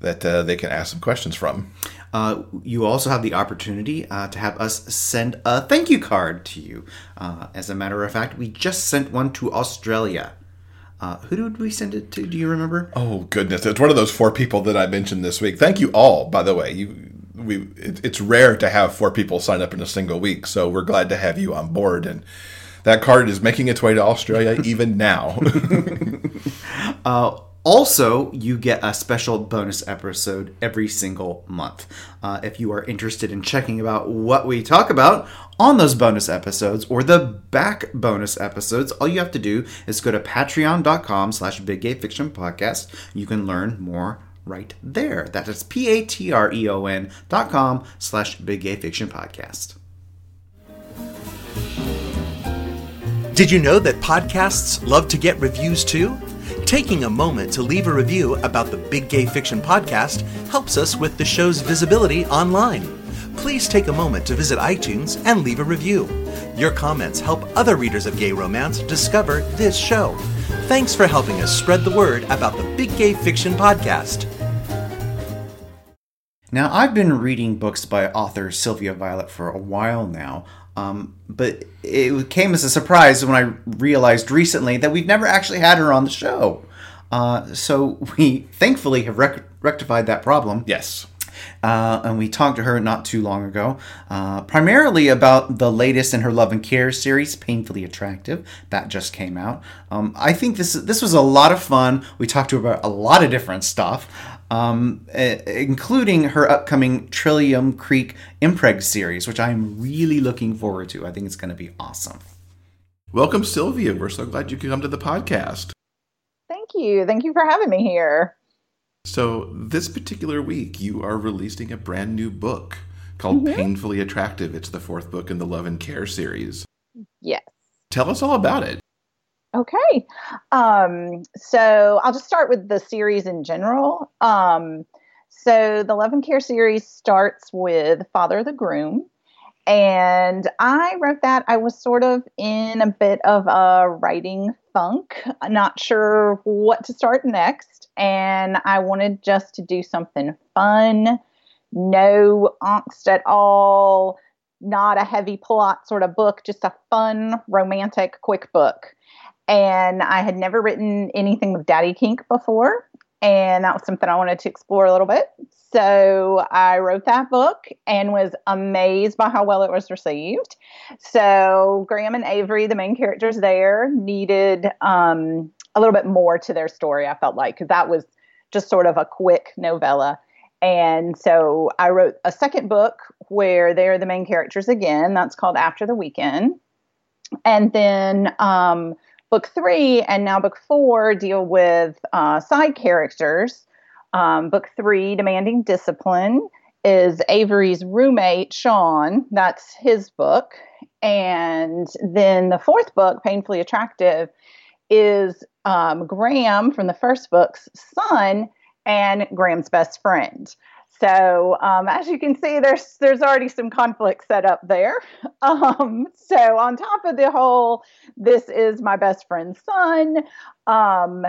that uh, they can ask some questions from.
Uh, you also have the opportunity uh, to have us send a thank you card to you. Uh, as a matter of fact, we just sent one to Australia. Uh, who did we send it to? Do you remember?
Oh goodness, it's one of those four people that I mentioned this week. Thank you all, by the way. You we it, it's rare to have four people sign up in a single week, so we're glad to have you on board. And that card is making its way to Australia even now.
uh, also, you get a special bonus episode every single month. Uh, if you are interested in checking about what we talk about on those bonus episodes or the back bonus episodes, all you have to do is go to patreon.com slash big gay fiction podcast. You can learn more right there. That is P-A-T-R-E-O-N dot com slash Big Gay Fiction Podcast.
Did you know that podcasts love to get reviews too? Taking a moment to leave a review about the Big Gay Fiction Podcast helps us with the show's visibility online. please take a moment to visit iTunes and leave a review. Your comments help other readers of gay romance discover this show. Thanks for helping us spread the word about the Big Gay Fiction Podcast.
Now, I've been reading books by author Sylvia Violet for a while now, um, but it came as a surprise when I realized recently that we've never actually had her on the show. Uh, so we thankfully have rec- rectified that problem.
Yes.
Uh, and we talked to her not too long ago, uh, primarily about the latest in her Love and Care series, Painfully Attractive. That just came out. Um, I think this this was a lot of fun. We talked to her about a lot of different stuff, um, uh, including her upcoming Trillium Creek Impreg series, which I'm really looking forward to. I think it's going to be awesome.
Welcome, Sylvia. We're so glad you could come to the podcast.
Thank you. Thank you for having me here.
So, this particular week, you are releasing a brand new book called mm-hmm. Painfully Attractive. It's the fourth book in the Love and Care series.
Yes.
Tell us all about it.
Okay. Um, so, I'll just start with the series in general. Um, so, the Love and Care series starts with Father the Groom. And I wrote that. I was sort of in a bit of a writing funk, not sure what to start next. And I wanted just to do something fun, no angst at all, not a heavy plot sort of book, just a fun, romantic, quick book. And I had never written anything with Daddy Kink before. And that was something I wanted to explore a little bit. So I wrote that book and was amazed by how well it was received. So Graham and Avery, the main characters there, needed um, a little bit more to their story. I felt like because that was just sort of a quick novella. And so I wrote a second book where they're the main characters again. That's called After the Weekend. And then um, book three and now book four deal with uh, side characters um, book three, Demanding Discipline, is Avery's roommate, Sean. That's his book. And then the fourth book, Painfully Attractive, is um, Graham from the first book's son and Graham's best friend. So um, as you can see, there's there's already some conflict set up there. Um, so on top of the whole, this is my best friend's son. Um,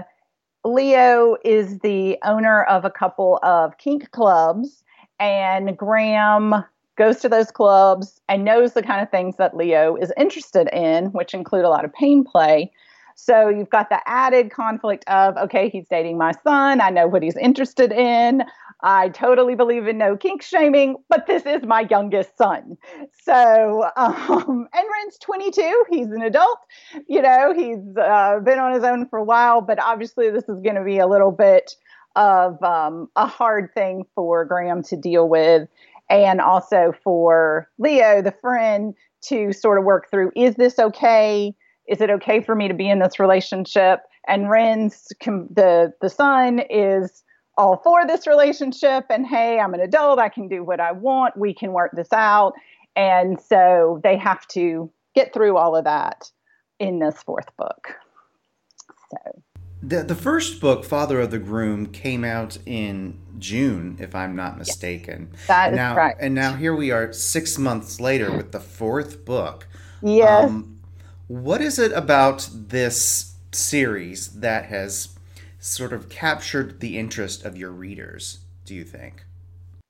Leo is the owner of a couple of kink clubs, and Graham goes to those clubs and knows the kind of things that Leo is interested in, which include a lot of pain play. So you've got the added conflict of, okay, he's dating my son. I know what he's interested in. I totally believe in no kink shaming, but this is my youngest son. So, um, and Ren's 22. He's an adult. You know, he's uh, been on his own for a while, but obviously this is going to be a little bit of um, a hard thing for Graham to deal with. And also for Leo, the friend, to sort of work through is this okay? Is it okay for me to be in this relationship? And Ren's, the, the son, is all for this relationship and hey, I'm an adult, I can do what I want, we can work this out. And so they have to get through all of that in this fourth book. So
the the first book, Father of the Groom, came out in June, if I'm not mistaken.
Yes, that
and now,
correct.
And now here we are, six months later, with the fourth book.
Yes. Um,
what is it about this series that has sort of captured the interest of your readers, do you think?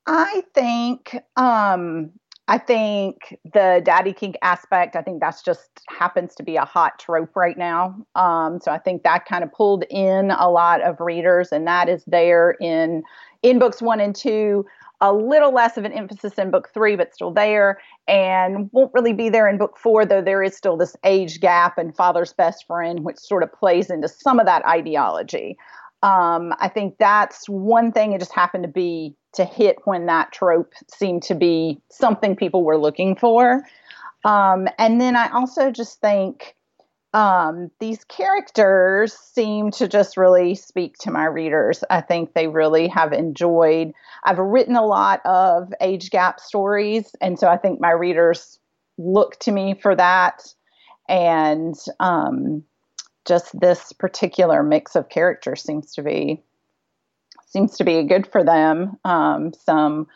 I think um I think the daddy kink aspect, I think that's just happens to be a hot trope right now. Um, so I think that kind of pulled in a lot of readers, and that is there in in books one and two. A little less of an emphasis in book three, but still there, and won't really be there in book four, though there is still this age gap and father's best friend, which sort of plays into some of that ideology. Um, I think that's one thing. It just happened to be to hit when that trope seemed to be something people were looking for. Um, and then I also just think um, these characters seem to just really speak to my readers. I think they really have enjoyed. I've written a lot of age gap stories, and so I think my readers look to me for that. And um, just this particular mix of characters seems to be seems to be good for them. Um, some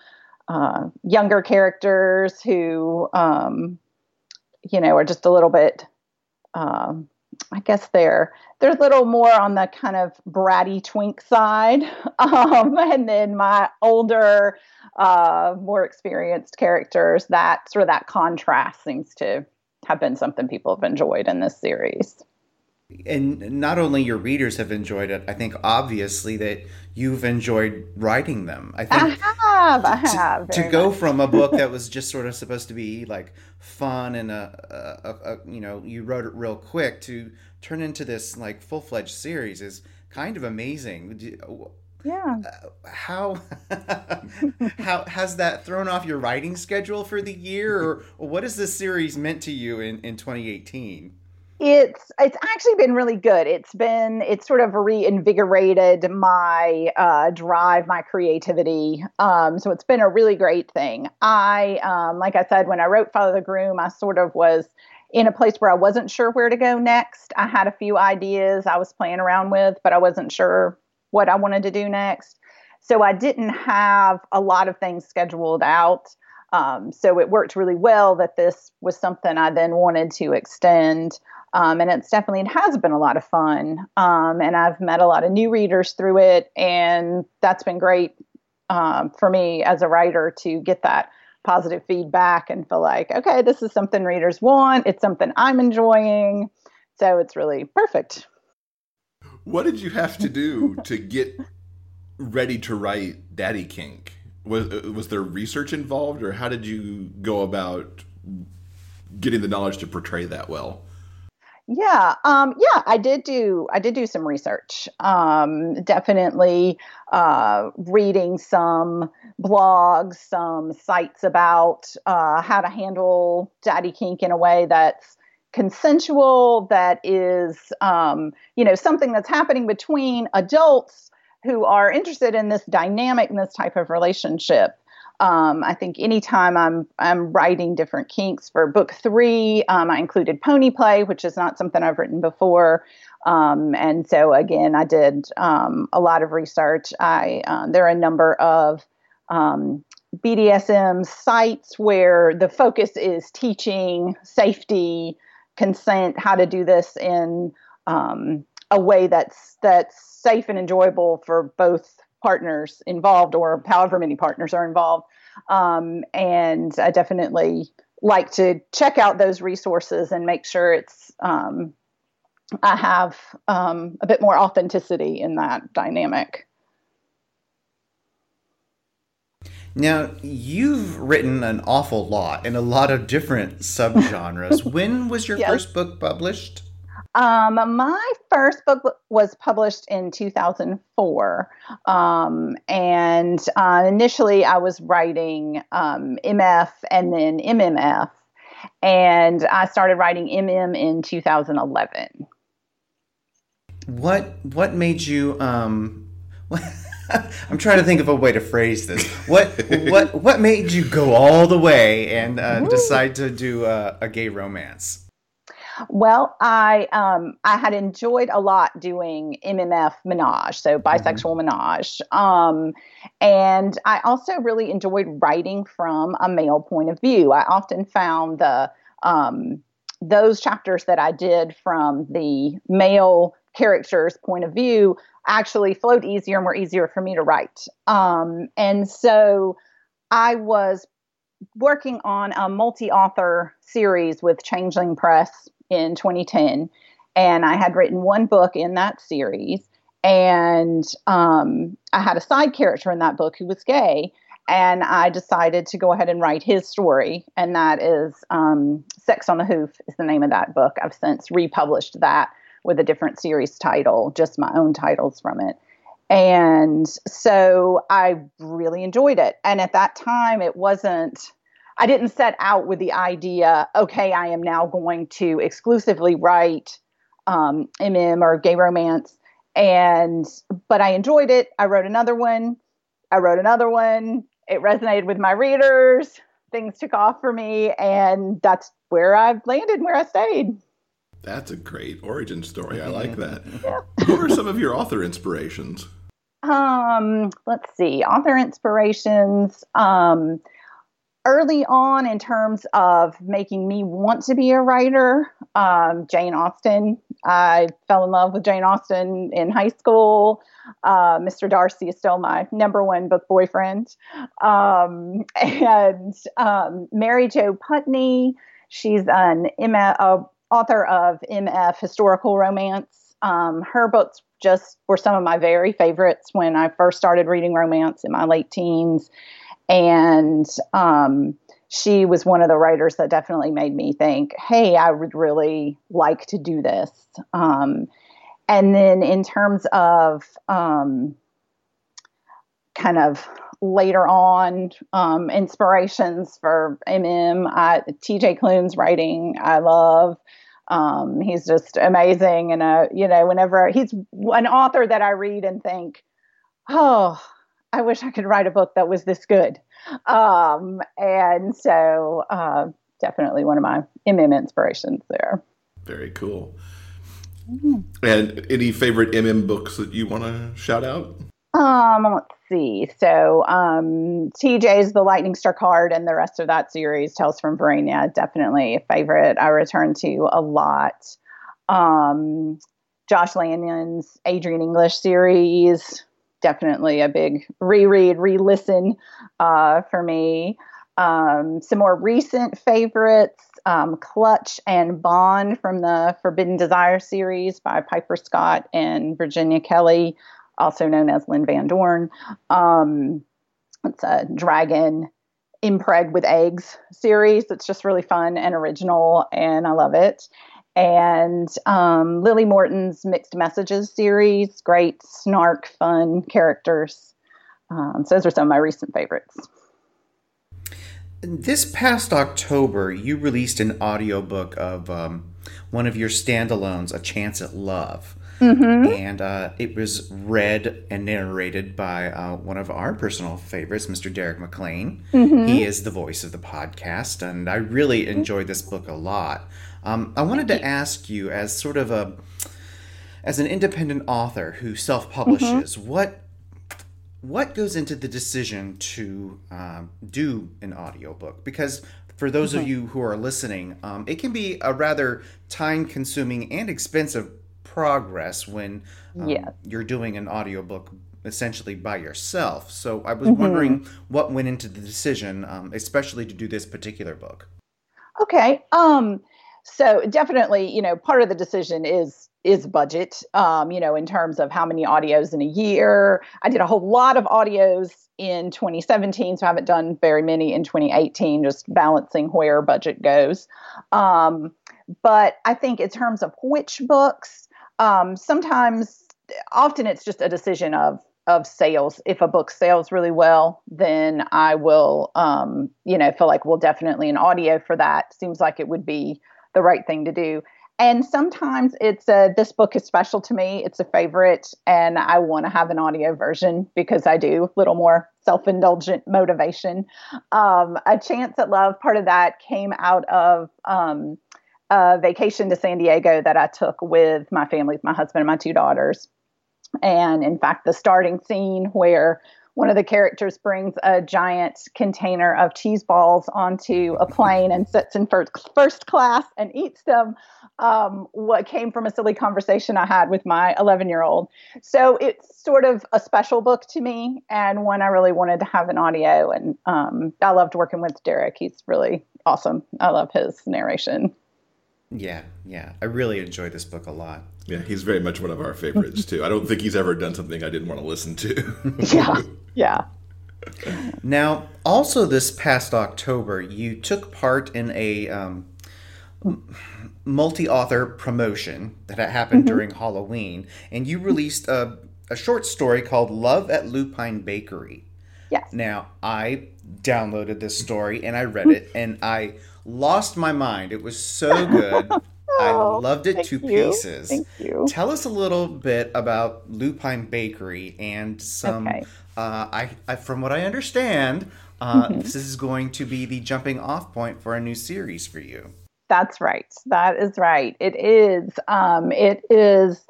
uh, younger characters who, um, you know, are just a little bit. Um, I guess they're they're a little more on the kind of bratty twink side, um, and then my older, uh, more experienced characters. That sort of that contrast seems to have been something people have enjoyed in this series
and not only your readers have enjoyed it, I think obviously that you've enjoyed writing them. I think
I have, I have.
To, to go from a book that was just sort of supposed to be like fun and a, a, a, you know you wrote it real quick to turn into this like full fledged series is kind of amazing.
Yeah.
Uh, how how has that thrown off your writing schedule for the year, or, or what has this series meant to you in in 2018?
It's it's actually been really good. It's been it's sort of reinvigorated my uh, drive my creativity. Um, so it's been a really great thing. I um, like i said when i wrote father the groom i sort of was in a place where i wasn't sure where to go next. I had a few ideas i was playing around with but i wasn't sure what i wanted to do next. So i didn't have a lot of things scheduled out. Um, so it worked really well that this was something i then wanted to extend um, and it's definitely it has been a lot of fun. Um, and i've met a lot of new readers through it and that's been great um, for me as a writer to get that positive feedback and feel like okay this is something readers want. It's something i'm enjoying. So it's really perfect.
What did you have to do to get ready to write daddy kink? Was was there research involved or how did you go about getting the knowledge to portray that well
yeah, um, yeah, I did do I did do some research. Um, definitely uh, reading some blogs, some sites about uh, how to handle daddy kink in a way that's consensual, that is, um, you know, something that's happening between adults who are interested in this dynamic and this type of relationship. Um, I think anytime I'm I'm writing different kinks for book three, um, I included pony play, which is not something I've written before. Um, and so again, I did um, a lot of research. I uh, there are a number of um, BDSM sites where the focus is teaching safety, consent, how to do this in um, a way that's that's safe and enjoyable for both partners involved or however many partners are involved. Um, and I definitely like to check out those resources and make sure it's um, I have um, a bit more authenticity in that dynamic.
Now, you've written an awful lot in a lot of different subgenres. when was your yes. first book published?
Um, my first book was published in 2004. Um, and uh, initially, I was writing um, MF and then MMF. And I started writing MM in 2011.
What what made you um I'm trying to think of a way to phrase this. What what what made you go all the way and uh, decide to do a gay romance?
Well, I um, I had enjoyed a lot doing MMF Menage, so mm-hmm. bisexual mm-hmm. Menage, um, and I also really enjoyed writing from a male point of view. I often found the um, those chapters that I did from the male character's point of view actually flowed easier and were easier for me to write. Um, and so I was working on a multi-author series with Changeling Press in 2010, and I had written one book in that series, and um, I had a side character in that book who was gay, and I decided to go ahead and write his story, and that is um, "Sex on the Hoof" is the name of that book. I've since republished that with a different series title, just my own titles from it. And so I really enjoyed it. And at that time, it wasn't I didn't set out with the idea, okay, I am now going to exclusively write um, MM or gay romance. And, but I enjoyed it. I wrote another one. I wrote another one. It resonated with my readers. Things took off for me. And that's where I've landed, where I stayed.
That's a great origin story. I like that. yeah. Who are some of your author inspirations?
Um, let's see, author inspirations. Um, early on, in terms of making me want to be a writer, um, Jane Austen. I fell in love with Jane Austen in high school. Uh, Mr. Darcy is still my number one book boyfriend. Um, and um, Mary Jo Putney, she's an MF, author of MF historical romance. Um, her books just were some of my very favorites when I first started reading romance in my late teens. And um, she was one of the writers that definitely made me think, hey, I would really like to do this. Um, and then in terms of um, kind of later on um, inspirations for MM, TJ Klune's writing, I love. Um, he's just amazing, and uh, you know, whenever he's an author that I read and think, oh, I wish I could write a book that was this good. Um, and so, uh, definitely one of my MM inspirations there.
Very cool. Mm. And any favorite MM books that you want to shout out?
Um, let's see. So, um, TJ's The Lightning-Struck Heart and the rest of that series, Tales from Verania, definitely a favorite. I return to a lot. Um, Josh Lanyon's Adrien English series, definitely a big reread, re-listen uh, for me. Um, some more recent favorites: um, Clutch and Bond from the Forbidden Desire series by Piper Scott and Virginia Kelly, also known as Lynn Van Dorn. Um, it's a dragon impreg with eggs series. It's just really fun and original, and I love it and um, Lily Morton's Mixed Messages series. Great, snark, fun characters. Um, so those are some of my recent favorites.
This past October, you released an audiobook of um, one of your standalones, A Chance at Love. Mm-hmm. And uh, it was read and narrated by uh, one of our personal favorites, Mr. Derrick McClain. Mm-hmm. He is the voice of the podcast, and I really enjoyed this book a lot. Um, I wanted to ask you, as sort of a as an independent author who self publishes, mm-hmm. what what goes into the decision to um, do an audiobook? Because for those mm-hmm. of you who are listening, um, it can be a rather time consuming and expensive progress when um, you're doing an audiobook essentially by yourself. So I was mm-hmm. wondering what went into the decision, um, especially to do this particular book.
Okay. Um, so definitely, you know, part of the decision is is budget. Um, you know, in terms of how many audios in a year. I did a whole lot of audios in 2017, so I haven't done very many in 2018. Just balancing where budget goes. Um, but I think in terms of which books, um, sometimes, often it's just a decision of of sales. If a book sells really well, then I will, um, you know, feel like well, definitely an audio for that seems like it would be the right thing to do. And sometimes it's a, this book is special to me. It's a favorite, and I want to have an audio version because I do a little more self indulgent motivation. Um, a Chance at Love, part of that came out of um, a vacation to San Diego that I took with my family, my husband, and my two daughters. And in fact, the starting scene where one of the characters brings a giant container of cheese balls onto a plane and sits in first, first class and eats them. Um, what came from a silly conversation I had with my 11 year old. So it's sort of a special book to me and one I really wanted to have an audio. And um, I loved working with Derrick. He's really awesome. I love his narration.
Yeah, yeah. I really enjoyed this book a lot.
Yeah, he's very much one of our favorites too. I don't think he's ever done something I didn't want to listen to.
yeah, yeah.
Now, also this past October, you took part in a um, multi-author promotion that happened mm-hmm. during Halloween, and you released a, a short story called "Love at Lupine Bakery."
Yes.
Now, I downloaded this story and I read it, and I lost my mind. It was so good. I oh, loved it to you. pieces.
Thank you.
Tell us a little bit about Lupine Bakery and some. Okay. Uh, I, I, from what I understand, uh, mm-hmm. this is going to be the jumping off point for a new series for you.
That's right. That is right. It is. Um, it is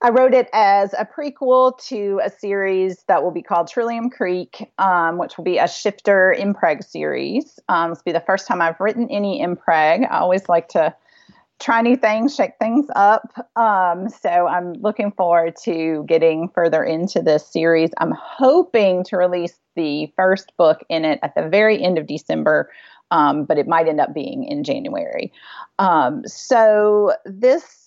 I wrote it as a prequel to a series that will be called Trillium Creek, um, which will be a shifter impreg series. Um, this will be the first time I've written any impreg. I always like to try new things, shake things up. Um, so I'm looking forward to getting further into this series. I'm hoping to release the first book in it at the very end of December, um, but it might end up being in January. Um, so this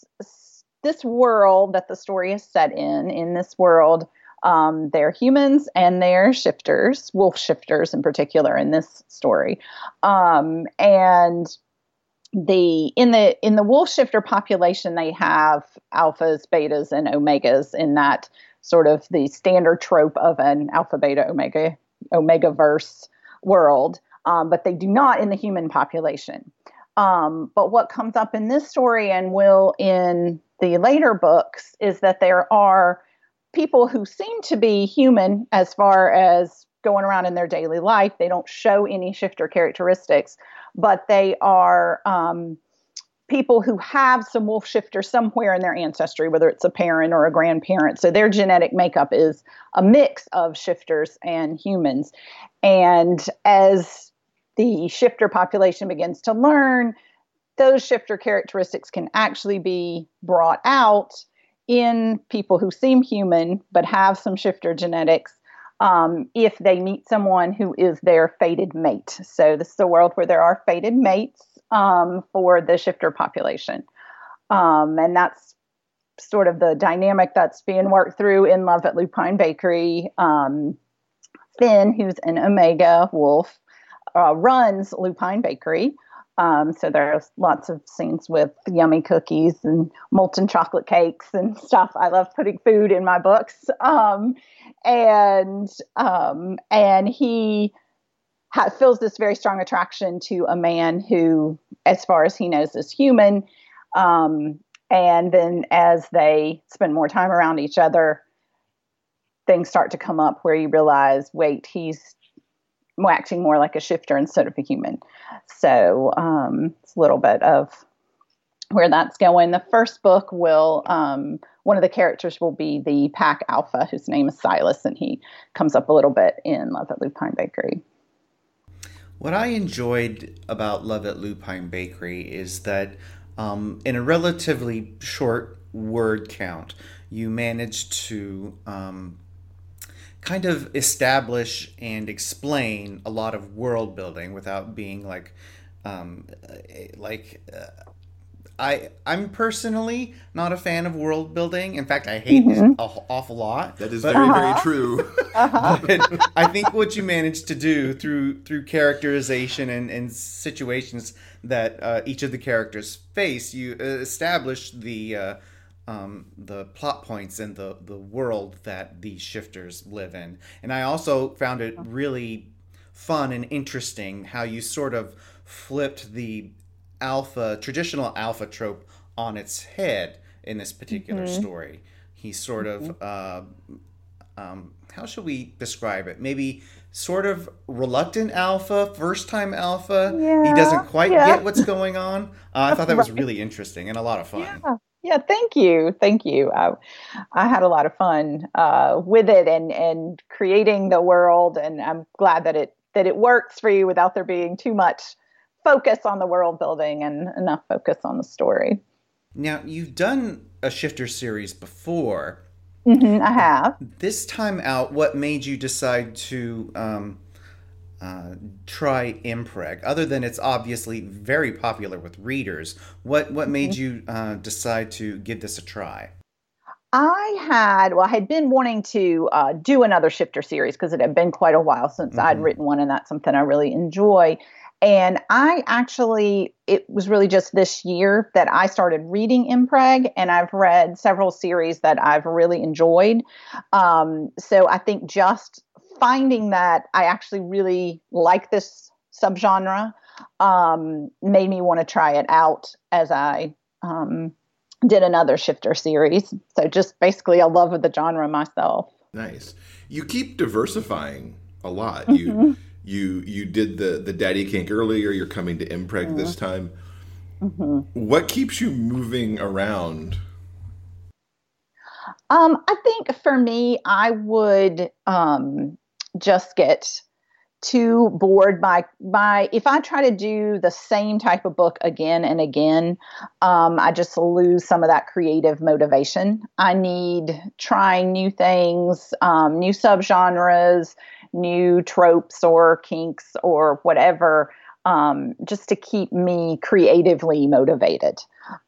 this world that the story is set in, in this world, um, they're humans and they're shifters, wolf shifters in particular in this story. Um, and the in the in the wolf shifter population, they have alphas, betas, and omegas in that sort of the standard trope of an alpha, beta, omega, omega verse world. Um, but they do not in the human population. Um, but what comes up in this story and will in the later books is that there are people who seem to be human as far as going around in their daily life. They don't show any shifter characteristics, but they are um, people who have some wolf shifter somewhere in their ancestry, whether it's a parent or a grandparent. So their genetic makeup is a mix of shifters and humans. And as the shifter population begins to learn, those shifter characteristics can actually be brought out in people who seem human but have some shifter genetics um, if they meet someone who is their fated mate. So, this is a world where there are fated mates um, for the shifter population. Um, and that's sort of the dynamic that's being worked through in Love at Lupine Bakery. Um, Finn, who's an Omega wolf, uh, runs Lupine Bakery. Um, so there's lots of scenes with yummy cookies and molten chocolate cakes and stuff. I love putting food in my books. Um, and um, and he ha- feels this very strong attraction to a man who, as far as he knows, is human. Um, and then as they spend more time around each other, things start to come up where you realize, wait, he's acting more like a shifter instead of a human. So um, it's a little bit of where that's going. The first book will, um, one of the characters will be the pack alpha, whose name is Silas, and he comes up a little bit in Love at Lupine Bakery.
What I enjoyed about Love at Lupine Bakery is that um, in a relatively short word count, you managed to um, kind of establish and explain a lot of world building without being like um, like uh, I I'm personally not a fan of world building. In fact, I hate mm-hmm. it an awful lot.
That is but, very uh-huh. very true.
uh-huh. I think what you managed to do through through characterization and, and situations that uh, each of the characters face, you uh, establish the uh, um, the plot points and the the world that these shifters live in. And I also found it really fun and interesting how you sort of flipped the alpha traditional alpha trope on its head in this particular mm-hmm. story. He's sort mm-hmm. of uh, um, how should we describe it? Maybe sort of reluctant alpha, first time alpha. Yeah, he doesn't quite yeah. get what's going on. Uh, I thought that was really interesting and a lot of fun.
Yeah. Yeah, thank you, thank you. I, I had a lot of fun uh, with it and and creating the world, and I'm glad that it that it works for you without there being too much focus on the world building and enough focus on the story.
Now you've done a shifter series before.
Mm-hmm, I have.
This time out, what made you decide to um, uh, try Impreg? Other than it's obviously very popular with readers, what what made mm-hmm. you uh, decide to give this a try?
I had, well, I had been wanting to uh, do another shifter series because it had been quite a while since mm-hmm. I'd written one, and that's something I really enjoy. And I actually, it was really just this year that I started reading Impreg, and I've read several series that I've really enjoyed. Um, so I think just finding that I actually really like this subgenre um, made me want to try it out as I um, did another shifter series. So just basically a love of the genre myself.
Nice. You keep diversifying a lot. Mm-hmm. You you you did the the Daddy Kink earlier. You're coming to Impreg mm-hmm. this time. Mm-hmm. What keeps you moving around?
Um, I think for me, I would um, just get too bored by by if I try to do the same type of book again and again, um, I just lose some of that creative motivation. I need trying new things, um, new subgenres, new tropes or kinks or whatever, um, just to keep me creatively motivated.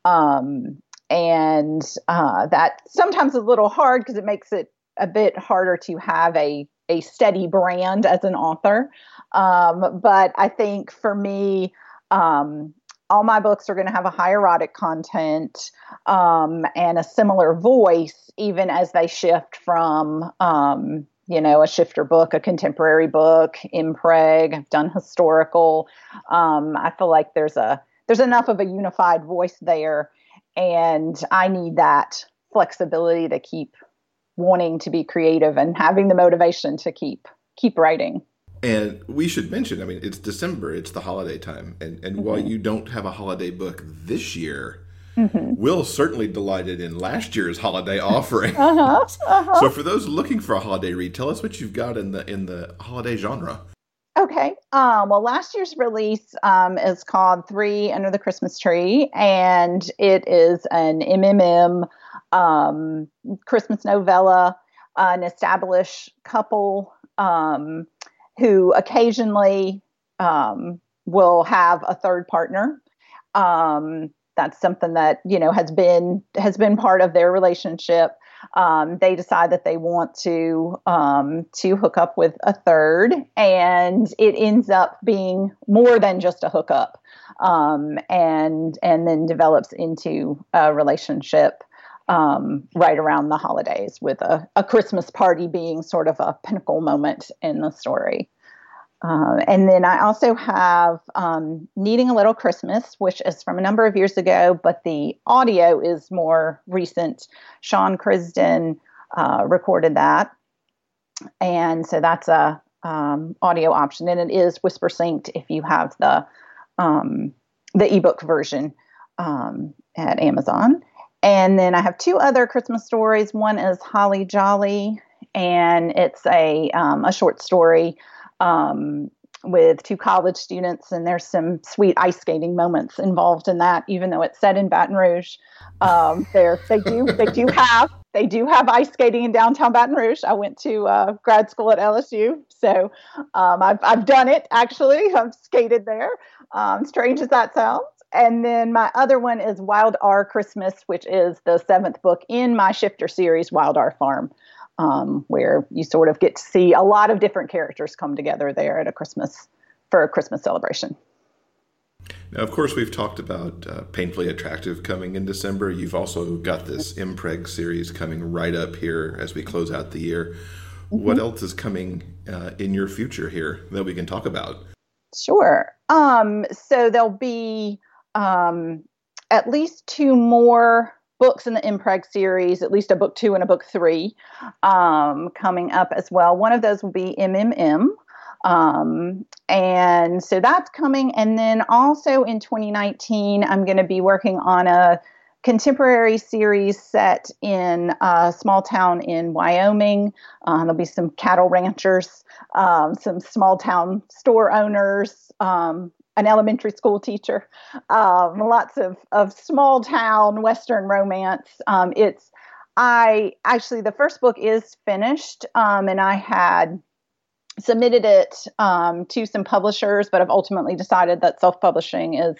Um, and uh, that sometimes is a little hard because it makes it a bit harder to have a a steady brand as an author. Um, but I think for me, um, all my books are going to have a high erotic content um, and a similar voice, even as they shift from, um, you know, a shifter book, a contemporary book, impreg. I've done historical. Um, I feel like there's a there's enough of a unified voice there, and I need that flexibility to keep wanting to be creative and having the motivation to keep keep writing.
And we should mention, I mean, it's December, it's the holiday time. And, and mm-hmm. while you don't have a holiday book this year, mm-hmm. Will certainly delighted in last year's holiday offering. uh-huh, uh-huh. So for those looking for a holiday read, tell us what you've got in the in the holiday genre.
Okay. Um, well, last year's release um, is called Three Under the Christmas Tree, and it is an MMM um, Christmas novella, an established couple um, who occasionally um, will have a third partner. Um, that's something that you know has been has been part of their relationship. Um, they decide that they want to um, to hook up with a third, and it ends up being more than just a hookup, and and then develops into a relationship um, right around the holidays, with a, a Christmas party being sort of a pinnacle moment in the story. Uh, and then I also have um, Needing a Little Christmas, which is from a number of years ago, but the audio is more recent. Sean Crisden uh, recorded that. And so that's a um, audio option, and it is whisper synced if you have the um, the ebook version um, at Amazon. And then I have two other Christmas stories. One is Holly Jolly, and it's a um, a short story um, with two college students, and there's some sweet ice skating moments involved in that. Even though it's set in Baton Rouge, um, there they do they do have they do have ice skating in downtown Baton Rouge. I went to uh, grad school at LSU, so um, I've I've done it actually. I've skated there. Um, strange as that sounds and then my other one is Wild R Christmas, which is the seventh book in my Shifter series, Wild R Farm, um, where you sort of get to see a lot of different characters come together there at a Christmas for a Christmas celebration.
Now, of course, we've talked about uh, Painfully Attractive coming in December. You've also got this Impreg series coming right up here as we close out the year. Mm-hmm. What else is coming uh, in your future here that we can talk about?
Sure. Um, so there'll be um, at least two more books in the Impreg series, at least a book two and a book three um, coming up as well. One of those will be MMM. Um, and so that's coming. And then also in 2019, I'm going to be working on a contemporary series set in a small town in Wyoming. Uh, there'll be some cattle ranchers, um, some small town store owners, um, an elementary school teacher. Um, lots of, of small town Western romance. Um, it's I actually the first book is finished, um, and I had submitted it um, to some publishers, but I've ultimately decided that self publishing is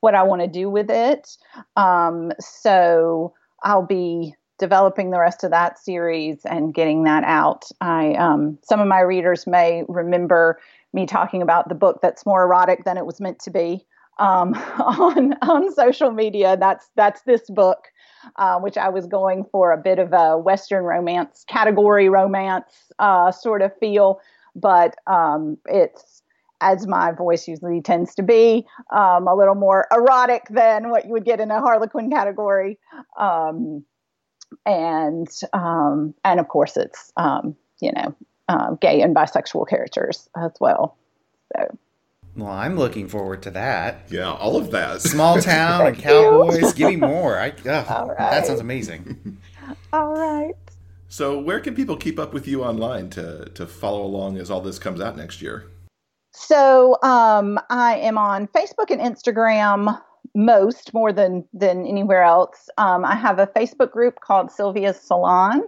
what I want to do with it. Um, so I'll be developing the rest of that series and getting that out. I um, some of my readers may remember me talking about the book that's more erotic than it was meant to be um, on on social media. That's that's this book, uh, which I was going for a bit of a Western romance category romance uh, sort of feel, but um, it's as my voice usually tends to be, um, a little more erotic than what you would get in a Harlequin category. Um, and um, and of course, it's um, you know um, gay and bisexual characters as well. So.
Well, I'm looking forward to that.
Yeah, all of that.
Small town and cowboys. Give me more. I, right. That sounds amazing.
All right.
So, where can people keep up with you online to, to follow along as all this comes out next year?
So, um, I am on Facebook and Instagram most more than than anywhere else. Um, I have a Facebook group called Sylvia's Salon,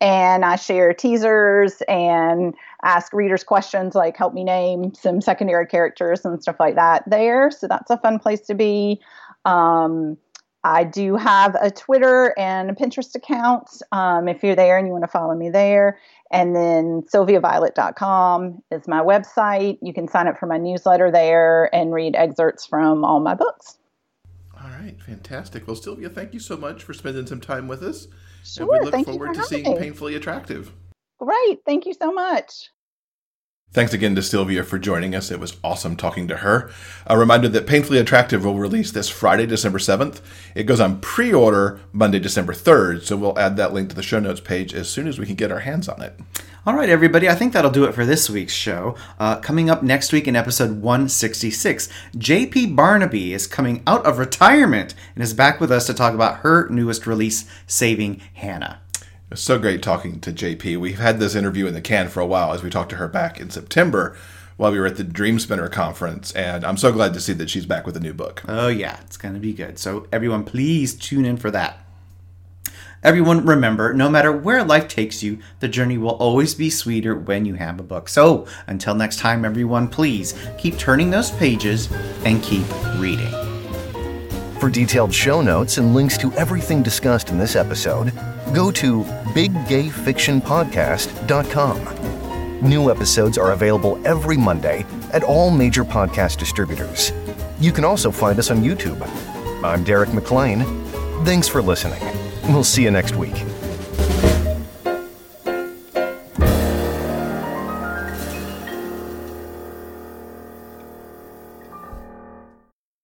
and I share teasers and ask readers questions like help me name some secondary characters and stuff like that there. So that's a fun place to be. Um, I do have a Twitter and a Pinterest account. Um, if you're there and you want to follow me there. And then sylviaviolet.com is my website. You can sign up for my newsletter there and read excerpts from all my books.
All right, fantastic. Well, Sylvia, thank you so much for spending some time with us.
Sure,
and we look forward
for
to seeing
me.
Painfully Attractive.
Great. Thank you so much.
Thanks again to Sylvia for joining us. It was awesome talking to her. A reminder that Painfully Attractive will release this Friday, December 7th. It goes on pre order Monday, December 3rd, so we'll add that link to the show notes page as soon as we can get our hands on it.
All right, everybody, I think that'll do it for this week's show. Uh, coming up next week in episode 166, JP Barnaby is coming out of retirement and is back with us to talk about her newest release, Saving Hannah.
It was so great talking to JP. We've had this interview in the can for a while as we talked to her back in September while we were at the Dreamspinner conference, and I'm so glad to see that she's back with a new book.
Oh, yeah, it's going to be good. So, everyone, please tune in for that. Everyone, remember no matter where life takes you, the journey will always be sweeter when you have a book. So, until next time, everyone, please keep turning those pages and keep reading.
For detailed show notes and links to everything discussed in this episode, go to biggayfictionpodcast.com. New episodes are available every Monday at all major podcast distributors. You can also find us on YouTube. I'm Derrick McClain. Thanks for listening. We'll see you next week.